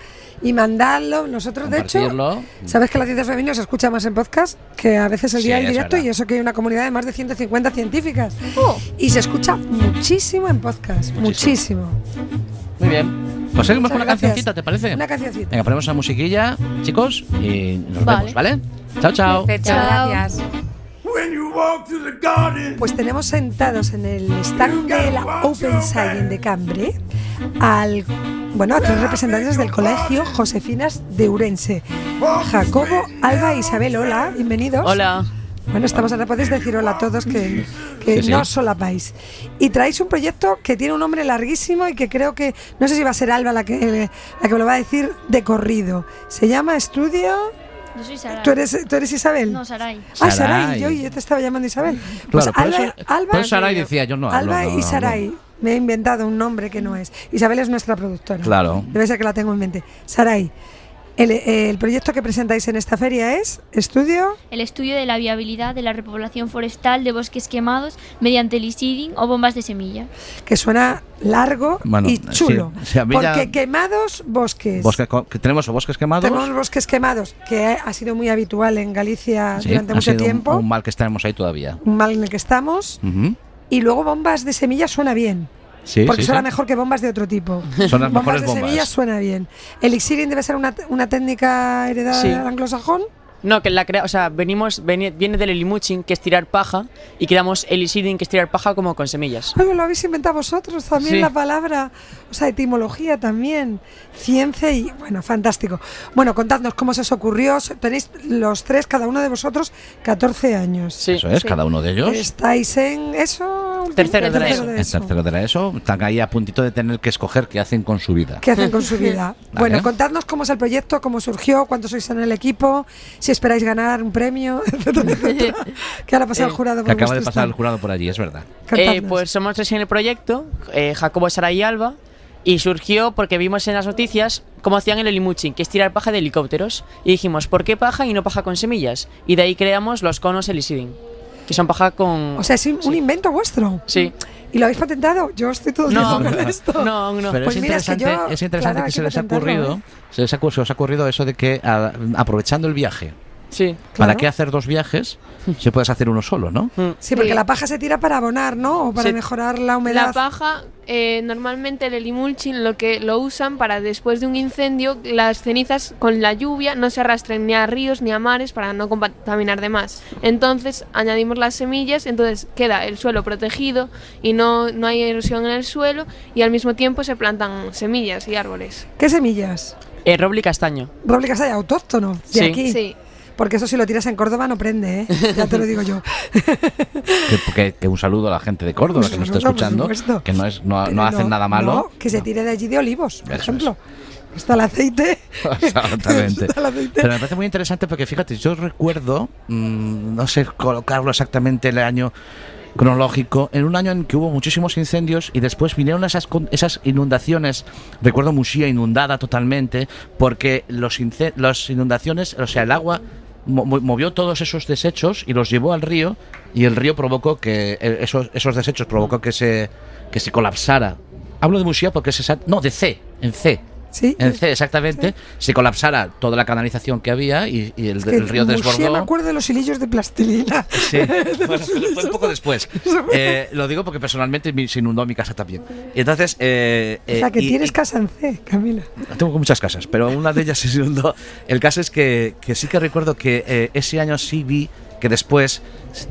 y mandarlo. Nosotros, de hecho, sabes que la ciencia femenina se escucha más en podcast que a veces el Sí, día del directo verdad. y eso que hay una comunidad de más de 150 científicas. Y se escucha muchísimo en podcast, muchísimo. Muy bien. Pues seguimos Muchas con una gracias. cancioncita, ¿te parece? Una cancioncita. Venga, ponemos una musiquilla, chicos, y nos Vale. vemos, ¿vale? Chao, chao. Perfecto, Chao. gracias. Pues tenemos sentados en el stand de la Open Science de Cambre al bueno, a tres representantes del colegio Josefinas de Urense. Jacobo, Alba e Isabel, hola, bienvenidos. Hola. Bueno, estamos ahora, podéis decir hola a todos que, que Sí, sí. no solapáis. Y traéis un proyecto que tiene un nombre larguísimo y que creo que, no sé si va a ser Alba la que, la que me lo va a decir de corrido. Se llama Estudio... Yo soy Saray. ¿Tú eres, ¿Tú eres Isabel? No, Saray. Ah, Saray. Saray, yo, yo te estaba llamando Isabel. Pues Claro, por Alba, eso- Alba, por eso Saray decía, yo no hablo, Alba no, y no, Saray. Me he inventado un nombre que no es. Isabel es nuestra productora. Claro. Debe ser que la tengo en mente. Saray, el, el proyecto que presentáis en esta feria es Estudio. El estudio de la viabilidad de la repoblación forestal de bosques quemados mediante lisiding o bombas de semilla. que suena largo Bueno, y chulo. sí, porque quemados bosques. Que tenemos bosques quemados. Tenemos bosques quemados, que ha sido muy habitual en Galicia Sí, durante ha mucho sido un- tiempo. Un, mal que tenemos ahí todavía. Un mal en el que estamos. Y luego bombas de semillas suena bien. Sí, porque sí, suena sí. mejor que bombas de otro tipo. *laughs* Son las bombas mejores de bombas. semillas suena bien. El exiling debe ser una, una técnica heredada Sí. del anglosajón. No, que la crea, o sea, venimos, veni- viene del elimuching, que es tirar paja, y creamos el isiding, que es tirar paja como con semillas. Ay, lo habéis inventado vosotros también Sí. la palabra, o sea, etimología también, ciencia y bueno, fantástico. Bueno, contadnos cómo se os ocurrió. Tenéis los tres, cada uno de vosotros, 14 años. Eso es, cada uno de ellos. ¿Estáis en eso? Tercero de la Tercero ESO. de En eso. tercero de la ESO, están ahí a puntito de tener que escoger qué hacen con su vida. ¿Qué hacen con su vida? *laughs* Bueno, contadnos cómo es el proyecto, cómo surgió, cuántos sois en el equipo, si esperáis ganar un premio, etcétera, *laughs* etcétera. Que ahora pasa el jurado Que por acaba de pasar el jurado por allí, es verdad. Eh, pues somos tres en el proyecto, eh, Jacobo, Sara y Alba, y surgió porque vimos en las noticias cómo hacían el elimuching, que es tirar paja de helicópteros, y dijimos, ¿por qué paja y no paja con semillas? Y de ahí creamos los conos elisiding, que son paja con... O sea, es un un invento vuestro. Sí. ¿Y lo habéis patentado? Yo estoy todo No, con esto. no, no. Pero Pues es mira, es que interesante, yo, es interesante claro, que se que les ha patentarlo, ocurrido, ¿eh? se, les ha, ocurrido- se os ha ocurrido eso de que a- aprovechando el viaje, Sí. ¿para qué hacer dos viajes si puedes hacer uno solo, no? Sí, porque la paja se tira para abonar, ¿no? O para Sí. mejorar la humedad. La paja, eh, normalmente el elimulching lo que lo usan para después de un incendio, las cenizas con la lluvia no se arrastren ni a ríos ni a mares para no contaminar de más. Entonces añadimos las semillas, entonces queda el suelo protegido y no, no hay erosión en el suelo y al mismo tiempo se plantan semillas y árboles. ¿Qué semillas? Eh, roble y castaño. Roble Casalla, autóctono, de Sí. aquí. Sí. Porque eso si lo tiras en Córdoba no prende, ¿eh? Ya te lo digo yo. *laughs* Que, que- que un saludo a la gente de Córdoba Un que nos está escuchando, que no, es, no, no hacen nada malo. que se tire de allí de olivos, por Eso ejemplo. Está el aceite. *laughs* Exactamente. Está el aceite. Pero me parece muy interesante porque fíjate, yo recuerdo, mm, no sé colocarlo exactamente el año cronológico, en un año en que hubo muchísimos incendios y después vinieron esas, esas inundaciones, recuerdo Muxía inundada totalmente, porque los las inundaciones, o sea, el agua movió todos esos desechos y los llevó al río y el río provocó que eh, esos, esos desechos provocó que se, que se colapsara. Hablo de Muxía porque es exact- no, de C, en C. Sí. En C, exactamente. Se colapsara toda la canalización que había y, y el, Es que el río desbordó. me acuerdo de los hilillos de plastilina. Sí, *laughs* bueno, fue un poco después. *laughs* Eh, lo digo porque personalmente se inundó mi casa también. Entonces. eh, o sea, eh, que y- tienes y- casa en C, Camila. tengo muchas casas, pero una de ellas se inundó. El caso es que, que sí que recuerdo que eh, ese año sí vi que después,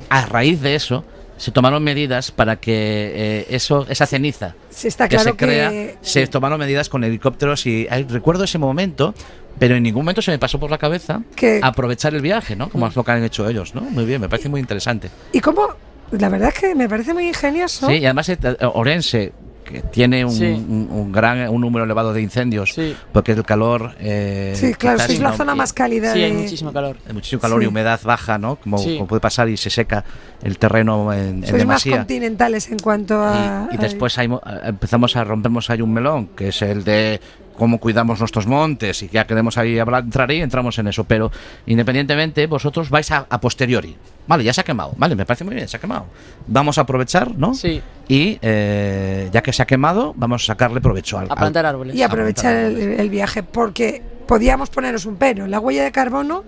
a raíz de eso, se tomaron medidas para que eh, eso, esa ceniza Sí, está que se crea, se tomaron medidas con helicópteros y ay, recuerdo ese momento, pero en ningún momento se me pasó por la cabeza Que- aprovechar el viaje, ¿no? Como es lo que han hecho ellos, ¿no? Muy bien, me parece muy interesante. ¿Y cómo? La verdad es que me parece muy ingenioso. Sí, y además eh, Orense que tiene un, Sí. un- un gran un número elevado de incendios porque el calor eh, Sí, claro, sois la no- zona más cálida Sí, hay muchísimo calor. hay muchísimo calor y Sí. humedad baja, ¿no? Como, Sí. como puede pasar y se seca el terreno en, en Sois más demasía. continentales en cuanto a. Y después hay mo- eh, empezamos a rompemos ahí un melón, que es el de cómo cuidamos nuestros montes y ya queremos ahí hablar, entrar ahí, entramos en eso. Pero independientemente, vosotros vais a, a posteriori. Vale, ya se ha quemado. Vale, me parece muy bien, se ha quemado. Vamos a aprovechar, ¿no? Sí. Y eh, ya que se ha quemado, vamos a sacarle provecho al, A plantar árboles. y aprovechar el, el viaje, porque podíamos poneros un pero, la huella de carbono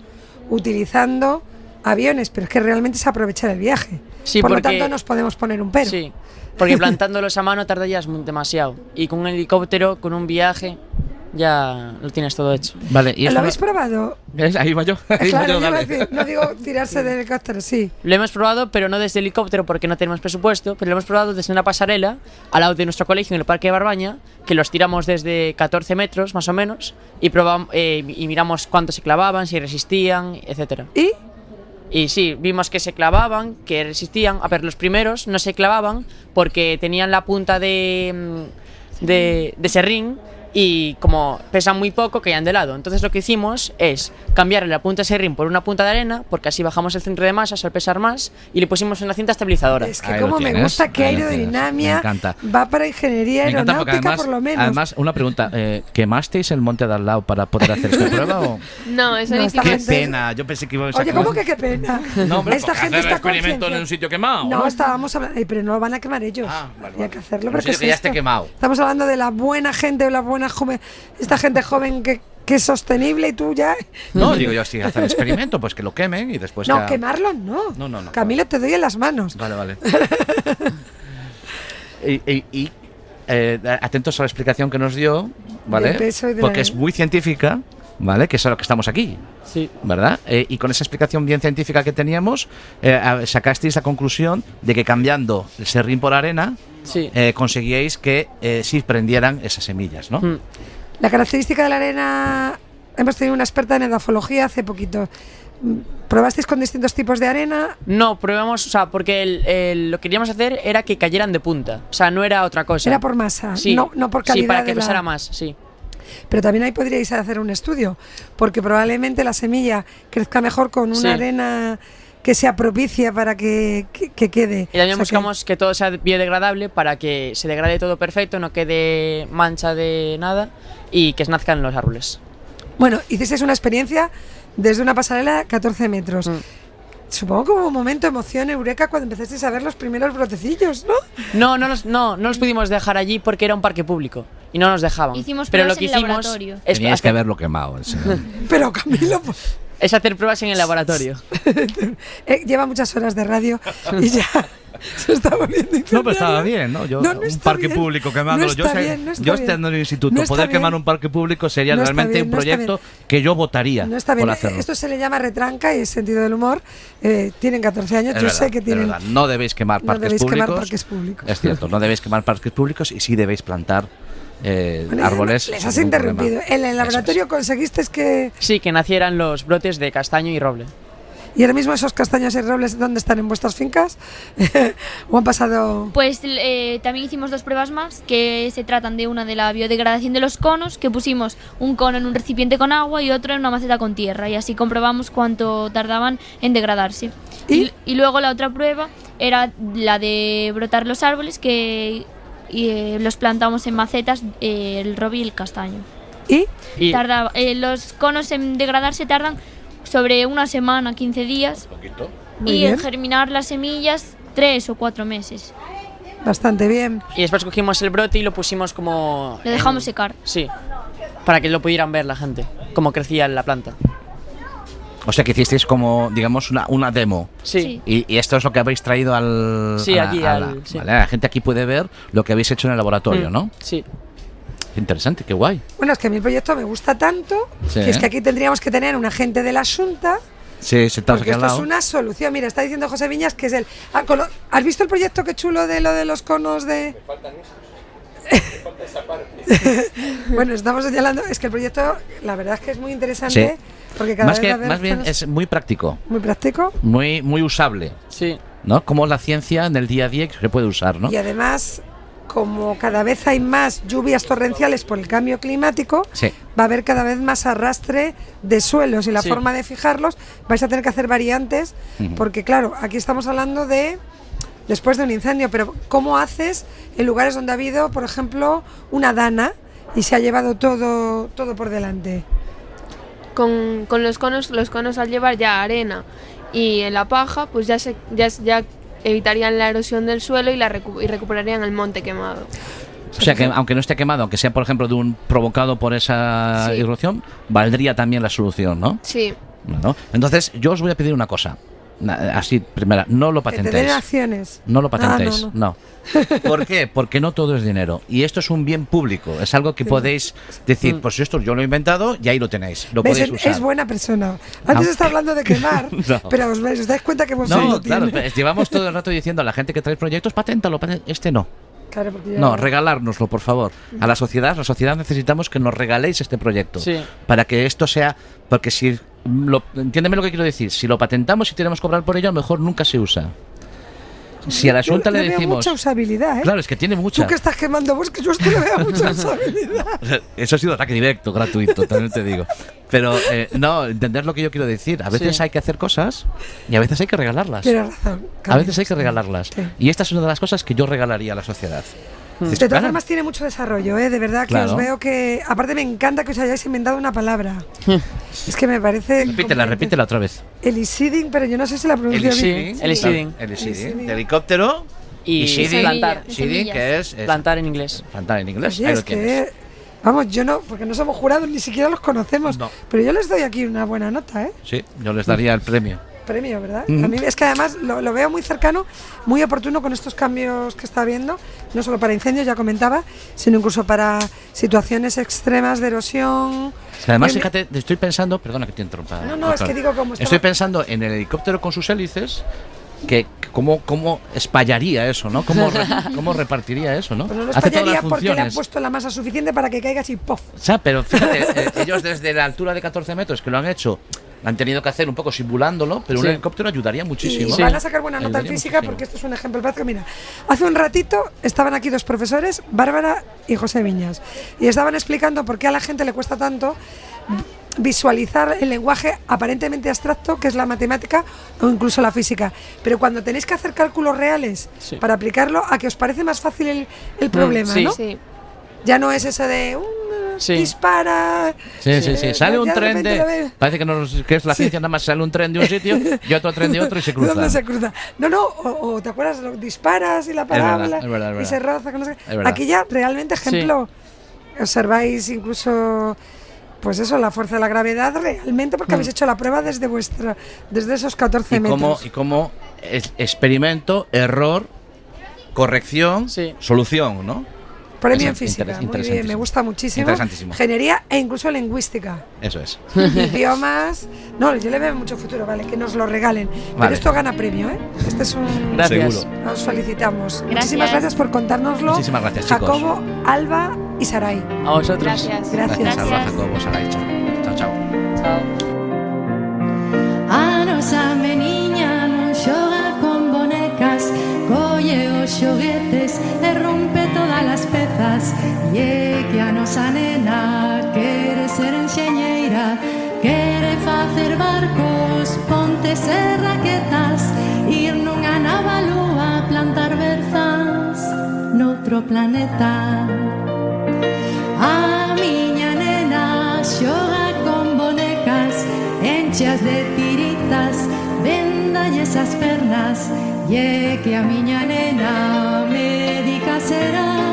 utilizando aviones, pero es que realmente es aprovechar el viaje. Sí, Por lo porque- tanto, nos podemos poner un pero. Sí, porque plantándolos a mano tardarías demasiado. Y con un helicóptero, con un viaje, ya lo tienes todo hecho. Vale, y ¿Lo habéis probado? ¿Ves? Ahí va yo. *laughs* Ahí va Claro, yo, decir, no digo *laughs* tirarse del helicóptero, sí. Lo hemos probado, pero no desde helicóptero porque no tenemos presupuesto, pero lo hemos probado desde una pasarela al lado de nuestro colegio en el Parque de Barbaña, que los tiramos desde 14 metros más o menos y, probam- eh, y miramos cuánto se clavaban, si resistían, etcétera. ¿Y? Y sí, vimos que se clavaban, que resistían. A ver, los primeros no se clavaban porque tenían la punta de, mm, de, de serrín y como pesan muy poco, caían de lado. Entonces lo que hicimos es cambiar la punta de serrín por una punta de arena, porque así bajamos el centro de masa al pesar más y le pusimos una cinta estabilizadora. Es que como me gusta que encanta. va para ingeniería porque aeronáutica además, por lo menos. además, una pregunta, eh, ¿quemasteis el monte de al lado para poder hacer esta *laughs* prueba o...? No, eso No, Qué gente- pena, yo pensé que ibais a Oye, ¿cómo que qué pena? *laughs* No, hombre, Esta porque gente hacer el está experimento en un sitio quemado, No, ¿no? estábamos hablando, Ay, pero no lo van a quemar ellos. Ah, vale, vale. que hacerlo, Un ¿qué sitio que ya esté quemado. Estamos hablando de la buena gente, de la buena joven, esta gente joven que, que es sostenible y tú ya. No, digo yo, si hacen experimento, pues que lo quemen y después no, ya... quemarlo no. No, no, no. Camilo, te doy en las manos. Vale, vale. *laughs* y y- y, eh, atentos a la explicación que nos dio, ¿vale? Del peso y de Porque la- es muy científica, ¿vale? Que es a lo que estamos aquí. Sí. ¿Verdad? Eh, y con esa explicación bien científica que teníamos, eh, a- sacasteis la conclusión de que cambiando el serrín por arena, Sí. eh, conseguíais que eh, sí prendieran esas semillas, ¿no? Mm. La característica de la arena, hemos tenido una experta en edafología hace poquito. Mm, ¿Probasteis con distintos tipos de arena? No, probamos, o sea, porque el- el- lo que queríamos hacer era que cayeran de punta. O sea, no era otra cosa. Era por masa, Sí. no, no por Sí, calidad. para que de la- pesara más, sí. Pero también ahí podríais hacer un estudio, porque probablemente la semilla crezca mejor con una Sí. arena que sea propicia para que, que- que quede. Y también O sea, que- buscamos que... todo sea biodegradable para que se degrade todo perfecto, no quede mancha de nada y que nazcan los árboles. Bueno, hicisteis una experiencia desde una pasarela a 14 metros. Mm. Supongo que hubo un momento de emoción, eureka, cuando empezasteis a ver los primeros brotecillos, ¿no? No, no nos, no, no nos pudimos dejar allí porque era un parque público y no nos dejaban. Hicimos Pero lo que en hicimos laboratorio. es, que haberlo quemado. *laughs* Pero Camilo pues, es hacer pruebas en el laboratorio. *laughs* eh, lleva muchas horas de radio y ya *laughs* se está volviendo No, pero estaba bien, ¿no? Yo, No, no un parque bien. público quemándolo. No yo está sé- bien, no está yo bien. estando en el instituto, poder quemar un parque público sería realmente bien, un proyecto que yo votaría No está bien. por hacerlo. Esto se le llama retranca y es sentido del humor. Eh, tienen 14 años, Es yo verdad, sé que tienen. No debéis quemar no parques debéis públicos. quemar parques públicos. Es cierto, no debéis quemar parques públicos y sí debéis plantar eh, Bueno, árboles. Les has interrumpido. problema. En el laboratorio conseguisteis que. Sí, que nacieran los brotes de castaño y roble. ¿Y ahora mismo esos castaños y robles dónde están en vuestras fincas? *laughs* ¿O han pasado.? Pues eh, también hicimos dos pruebas más que se tratan de una de la biodegradación de los conos, que pusimos un cono en un recipiente con agua y otro en una maceta con tierra y así comprobamos cuánto tardaban en degradarse. ¿Y? y luego la otra prueba era la de brotar los árboles que y, eh, los plantamos en macetas, eh, el roble y el castaño. ¿Y? Y Tardaba, eh, los conos en degradarse tardan sobre una semana, 15 días Muy y bien. en germinar las semillas tres o cuatro meses. Bastante bien. Y después cogimos el brote y lo pusimos como... Lo dejamos en- secar. Sí, para que lo pudieran ver la gente, cómo crecía la planta. O sea que hicisteis como, digamos, una, una demo. Sí. Y, y esto es lo que habéis traído al. Sí, a aquí a al- la, sí. vale, la gente aquí puede ver lo que habéis hecho en el laboratorio, Mm, ¿no? Sí. Qué interesante, qué guay. Bueno, es que a mi proyecto me gusta tanto Sí. que es que aquí tendríamos que tener un agente de la Junta. Sí, sentados Porque aquí al esto es una solución. Mira, está diciendo José Viñas que es el. ah, ¿Has visto el proyecto que chulo de lo de los conos de.? *laughs* *laughs* bueno, estamos señalando. Es que el proyecto, la verdad es que es muy interesante. Sí. Porque cada Más, vez que, más bien es muy práctico, muy práctico. muy, muy usable, Sí. ¿no? Como la ciencia en el día a día que se puede usar, ¿no? Y además, como cada vez hay más lluvias torrenciales por el cambio climático, Sí. va a haber cada vez más arrastre de suelos y la Sí. forma de fijarlos vais a tener que hacer variantes porque claro, aquí estamos hablando de después de un incendio, pero ¿cómo haces en lugares donde ha habido, por ejemplo, una dana y se ha llevado todo todo por delante? Con, con los conos, los conos al llevar ya arena y en la paja, pues ya se, ya, ya evitarían la erosión del suelo y la recu- y recuperarían el monte quemado. O sea que aunque no esté quemado, aunque sea por ejemplo de un provocado por esa Sí. irrupción, valdría también la solución, ¿no? Sí. Bueno, entonces yo os voy a pedir una cosa. Así, primera, no lo Que te den patentéis. acciones. No lo Ah, patentéis, no, no, *laughs* ¿Por qué? Porque no todo es dinero. Y esto es un bien público. Es algo que Sí. podéis decir, pues esto yo lo he inventado y ahí lo tenéis. Lo podéis Es- usar. Es buena persona. Antes Ah. está hablando de quemar, *laughs* No. pero os, veis- os dais cuenta que vos No, lo claro, tiene. llevamos todo el rato diciendo a la gente que trae proyectos, paténtalo, paten- este no. Claro, No, regalárnoslo, por favor. A la sociedad, la sociedad necesitamos que nos regaléis este proyecto. Sí. Para que esto sea. Porque si. Lo, entiéndeme lo que quiero decir. Si lo patentamos y tenemos que cobrar por ello, a lo mejor nunca se usa. Si a la yo le decimos. mucha usabilidad, ¿eh? Claro, es que tiene mucha. Tú que estás quemando bosques, yo esto le veo *laughs* mucha usabilidad. Eso ha sido ataque directo, gratuito, también te digo. Pero eh, no, entender lo que yo quiero decir. A veces Sí. hay que hacer cosas y a veces hay que regalarlas. Tienes razón. A veces hay que regalarlas. Y esta es una de las cosas que yo regalaría a la sociedad. Dices, De todas formas tiene mucho desarrollo, ¿eh? De verdad que Claro. os veo que... Aparte me encanta que os hayáis inventado una palabra. es que me parece... Repítela, repítela otra vez. Eliciting, pero yo no sé si la pronuncio bien. Eliciting. Eliciting. De helicóptero. Y seeding, plantar. seeding, que es, es Plantar en inglés. plantar en inglés. Oye, Ahí es lo tienes. que... Vamos, yo no, porque no somos jurados, ni siquiera los conocemos. Pero yo les doy aquí una buena nota, ¿eh? Sí, yo les daría el premio. Premio, ¿verdad? Ujú. A mí es que además lo, lo veo muy cercano, muy oportuno con estos cambios que está habiendo, no solo para incendios, ya comentaba, sino incluso para situaciones extremas de erosión. Es que además, fíjate, estoy pensando, perdona que te interrumpa. No, no, es que digo, como estaba- Estoy pensando en el helicóptero con sus hélices, que cómo, cómo espallaría eso, ¿no? ¿Cómo, re- *laughs* cómo repartiría eso, ¿no? Pues no lo Hace todas espallaría porque le han puesto la masa suficiente para que caiga así, ¡pof! O sea, pero fíjate, eh, ellos desde la altura de 14 metros que lo han hecho, han tenido que hacer un poco simulándolo, pero Sí. un helicóptero ayudaría muchísimo. Y van a sacar buena nota en física muchísimo. porque esto es un ejemplo práctico. Mira, hace un ratito estaban aquí dos profesores, Bárbara y José Viñas, y estaban explicando por qué a la gente le cuesta tanto visualizar el lenguaje aparentemente abstracto que es la matemática o incluso la física. Pero cuando tenéis que hacer cálculos reales Sí. para aplicarlo, a que os parece más fácil el, el problema, sí. ¿no? Sí. Ya no es eso de uh, Sí. dispara. Sí, sí, sí. eh, Sale un tren de. Parece que, no, que es la ciencia, nada más sale un tren de un sitio y otro tren de otro y se ¿De dónde cruza. se cruza? No, no, o, o te acuerdas, lo- disparas y la parábola es verdad, es y se verdad. roza. Es verdad. Aquí ya realmente Sí. ejemplo, observáis incluso, pues eso, la fuerza de la gravedad realmente porque Mm. habéis hecho la prueba desde vuestra, desde esos 14 Y cómo, metros. y cómo es- experimento, error, corrección, solución, ¿no? Premio en física, interes- muy bien, me gusta muchísimo. Interesantísimo. Ingeniería e incluso lingüística. Eso es. *laughs* Idiomas. No, yo le veo mucho futuro, vale, que nos lo regalen. Pero Vale. esto gana premio, ¿eh? Este es un. Gracias. Seguro. Os felicitamos. Gracias. Muchísimas gracias por contárnoslo. Muchísimas gracias, chicos. Jacobo, Alba y Saray. A vosotros. Gracias. Gracias, Alba, Jacobo, Saray, chao. Chao, chao. A nosa meniña non xoga con bonecas Colle os xoguetes e rompe todas estradas E que a nena Quere ser enxeñeira Quere facer barcos Pontes e raquetas Ir nunha nava lúa Plantar berzas Noutro planeta. A miña nena Xoga con bonecas Encheas de tiritas Vendalles as pernas. E que a miña nena médica será.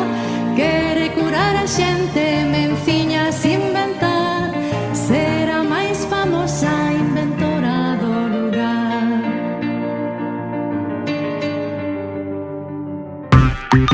Quere curar a xente, menciña sin